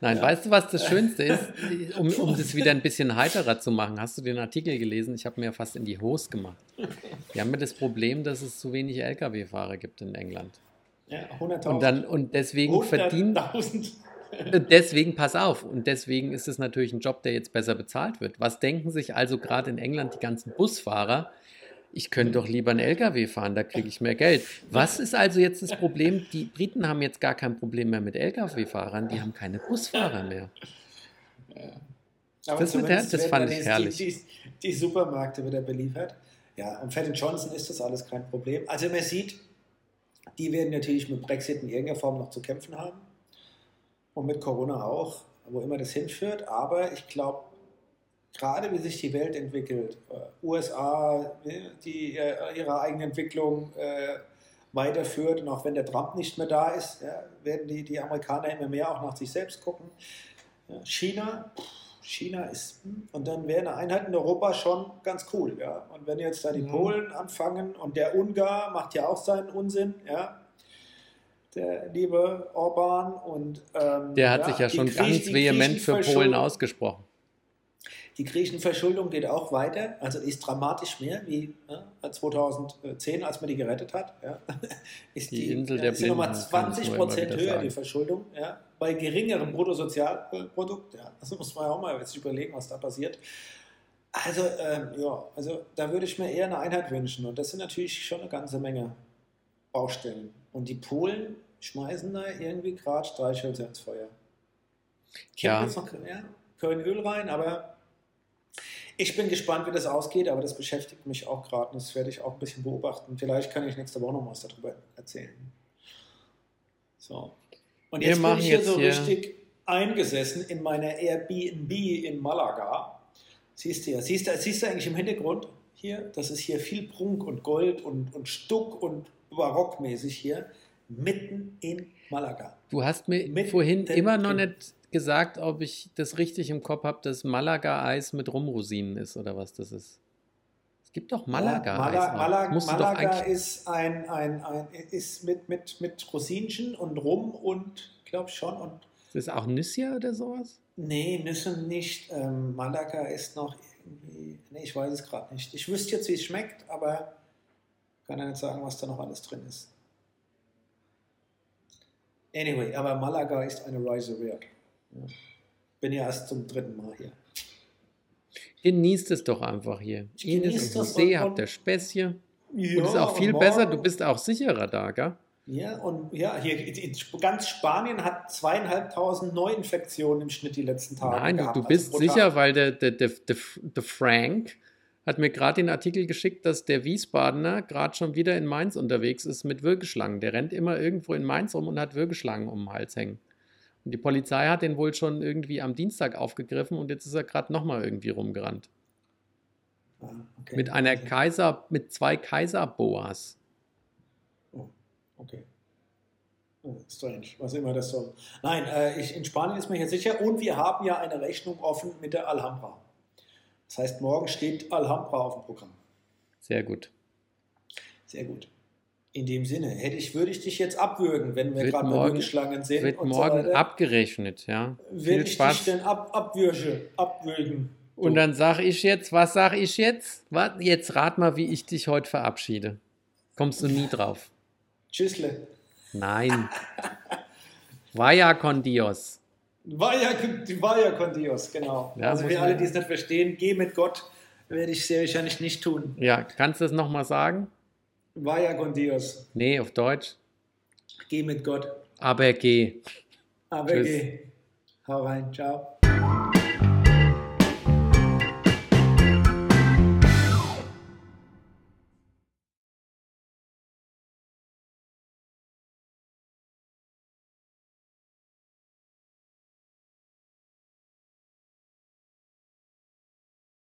Nein, ja. weißt du, was das *laughs* Schönste ist? Um, um das wieder ein bisschen heiterer zu machen, hast du den Artikel gelesen? Ich habe mir fast in die Hose gemacht. Wir haben ja das Problem, dass es zu wenig Lkw-Fahrer gibt in England. Ja, 100.000. Und, dann, und deswegen verdienen. Deswegen pass auf. Und deswegen ist es natürlich ein Job, der jetzt besser bezahlt wird. Was denken sich also gerade in England die ganzen Busfahrer? Ich könnte doch lieber einen LKW fahren, da kriege ich mehr Geld. Was ist also jetzt das Problem? Die Briten haben jetzt gar kein Problem mehr mit LKW-Fahrern, die haben keine Busfahrer mehr. Aber das, der, das fand ich herrlich. Die, die, die Supermärkte wieder beliefert. Ja, und für den Johnson ist das alles kein Problem. Also man sieht, die werden natürlich mit Brexit in irgendeiner Form noch zu kämpfen haben. Und mit Corona auch, wo immer das hinführt. Aber ich glaube, gerade wie sich die Welt entwickelt, äh, USA, die äh, ihre eigene Entwicklung äh, weiterführt und auch wenn der Trump nicht mehr da ist, werden die, die Amerikaner immer mehr auch nach sich selbst gucken. China, China ist, hm, und dann wäre eine Einheit in Europa schon ganz cool. Ja. Und wenn jetzt da die mhm. Polen anfangen und der Ungar macht ja auch seinen Unsinn, ja, der liebe Orban und ähm, der hat ja, sich ja schon ganz vehement für Polen ausgesprochen. Die Griechenverschuldung geht auch weiter, also ist dramatisch mehr wie ja, 2010, als man die gerettet hat. Ja. *laughs* Ist die, die Insel der Blinden, nochmal 20 Prozent höher, sagen. die Verschuldung, ja, bei geringerem Bruttosozialprodukt. Ja. Also muss man ja auch mal jetzt überlegen, was da passiert. Also, ähm, ja, also da würde ich mir eher eine Einheit wünschen. Und das sind natürlich schon eine ganze Menge Baustellen. Und die Polen schmeißen da irgendwie gerade Streichhölzer ins Feuer. Ich ja. jetzt noch ja, Köln-Öl rein, aber ich bin gespannt, wie das ausgeht, aber das beschäftigt mich auch gerade und das werde ich auch ein bisschen beobachten. Vielleicht kann ich nächste Woche noch was darüber erzählen. So. Und jetzt bin ich hier so hier richtig eingesessen in meiner Airbnb in Malaga. Siehst du ja, siehst du, siehst du eigentlich im Hintergrund hier, das ist hier viel Prunk und Gold und, und Stuck und barockmäßig hier, mitten in Malaga. Du hast mir mitten vorhin immer noch nicht gesagt, ob ich das richtig im Kopf habe, dass Malaga-Eis mit Rumrosinen ist oder was das ist. Gibt doch Malaga. Ja, Mala heißt auch. Mala Musst du doch Malaga eigentlich- ist ein, ein, ein ist mit, mit, mit Rosinchen und Rum und glaube schon und Ist das auch Nüssia oder sowas? nee, Nüsse nicht. Ähm, Malaga ist noch irgendwie, nee, ich weiß es gerade nicht. Ich wüsste jetzt, wie es schmeckt, aber kann ja nicht sagen, was da noch alles drin ist. Anyway, aber Malaga ist eine wert. Ja. Bin ja erst zum dritten Mal hier. Genießt es doch einfach hier. Ich dem das See, habt ihr Späßchen. Ja, Und ist auch viel besser, du bist auch sicherer da, gell? Ja, und ja, hier ganz Spanien hat zweieinhalbtausend Neuinfektionen im Schnitt die letzten Tage. Nein, du, gehabt, du also bist pro sicher, weil der, der, der, der, der Frank hat mir gerade den Artikel geschickt, dass der Wiesbadener gerade schon wieder in Mainz unterwegs ist mit Würgeschlangen. Der rennt immer irgendwo in Mainz rum und hat Würgeschlangen um den Hals hängen. Und die Polizei hat den wohl schon irgendwie am Dienstag aufgegriffen und jetzt ist er gerade nochmal irgendwie rumgerannt. Ah, okay. Mit einer Kaiser, mit zwei Kaiserboas. Oh, okay. Oh, strange, was immer das soll. Nein, äh, ich, in Spanien ist mir hier sicher und wir haben ja eine Rechnung offen mit der Alhambra. Das heißt, morgen steht Alhambra auf dem Programm. Sehr gut. Sehr gut. In dem Sinne, hätte ich, würde ich dich jetzt abwürgen, wenn wir gerade bei morgen- Würgeschlangen sind. Wird und morgen so abgerechnet, ja. Viel ich Spaß. dich denn ab, abwürge, abwürgen? Und dann sage ich jetzt, was sage ich jetzt? Warte, jetzt rat mal, wie ich dich heute verabschiede. Kommst du nie *laughs* drauf? Tschüssle. Nein. Vaya con Dios. Vaya, vaya con Dios, genau. Ja, also für alle, die es nicht verstehen, geh mit Gott, werde ich sehr wahrscheinlich nicht tun. Ja, kannst du das nochmal sagen? Vaya con Dios, Nee, auf Deutsch. geh mit Gott. Aber geh. Aber Tschüss. geh. Hau rein, ciao.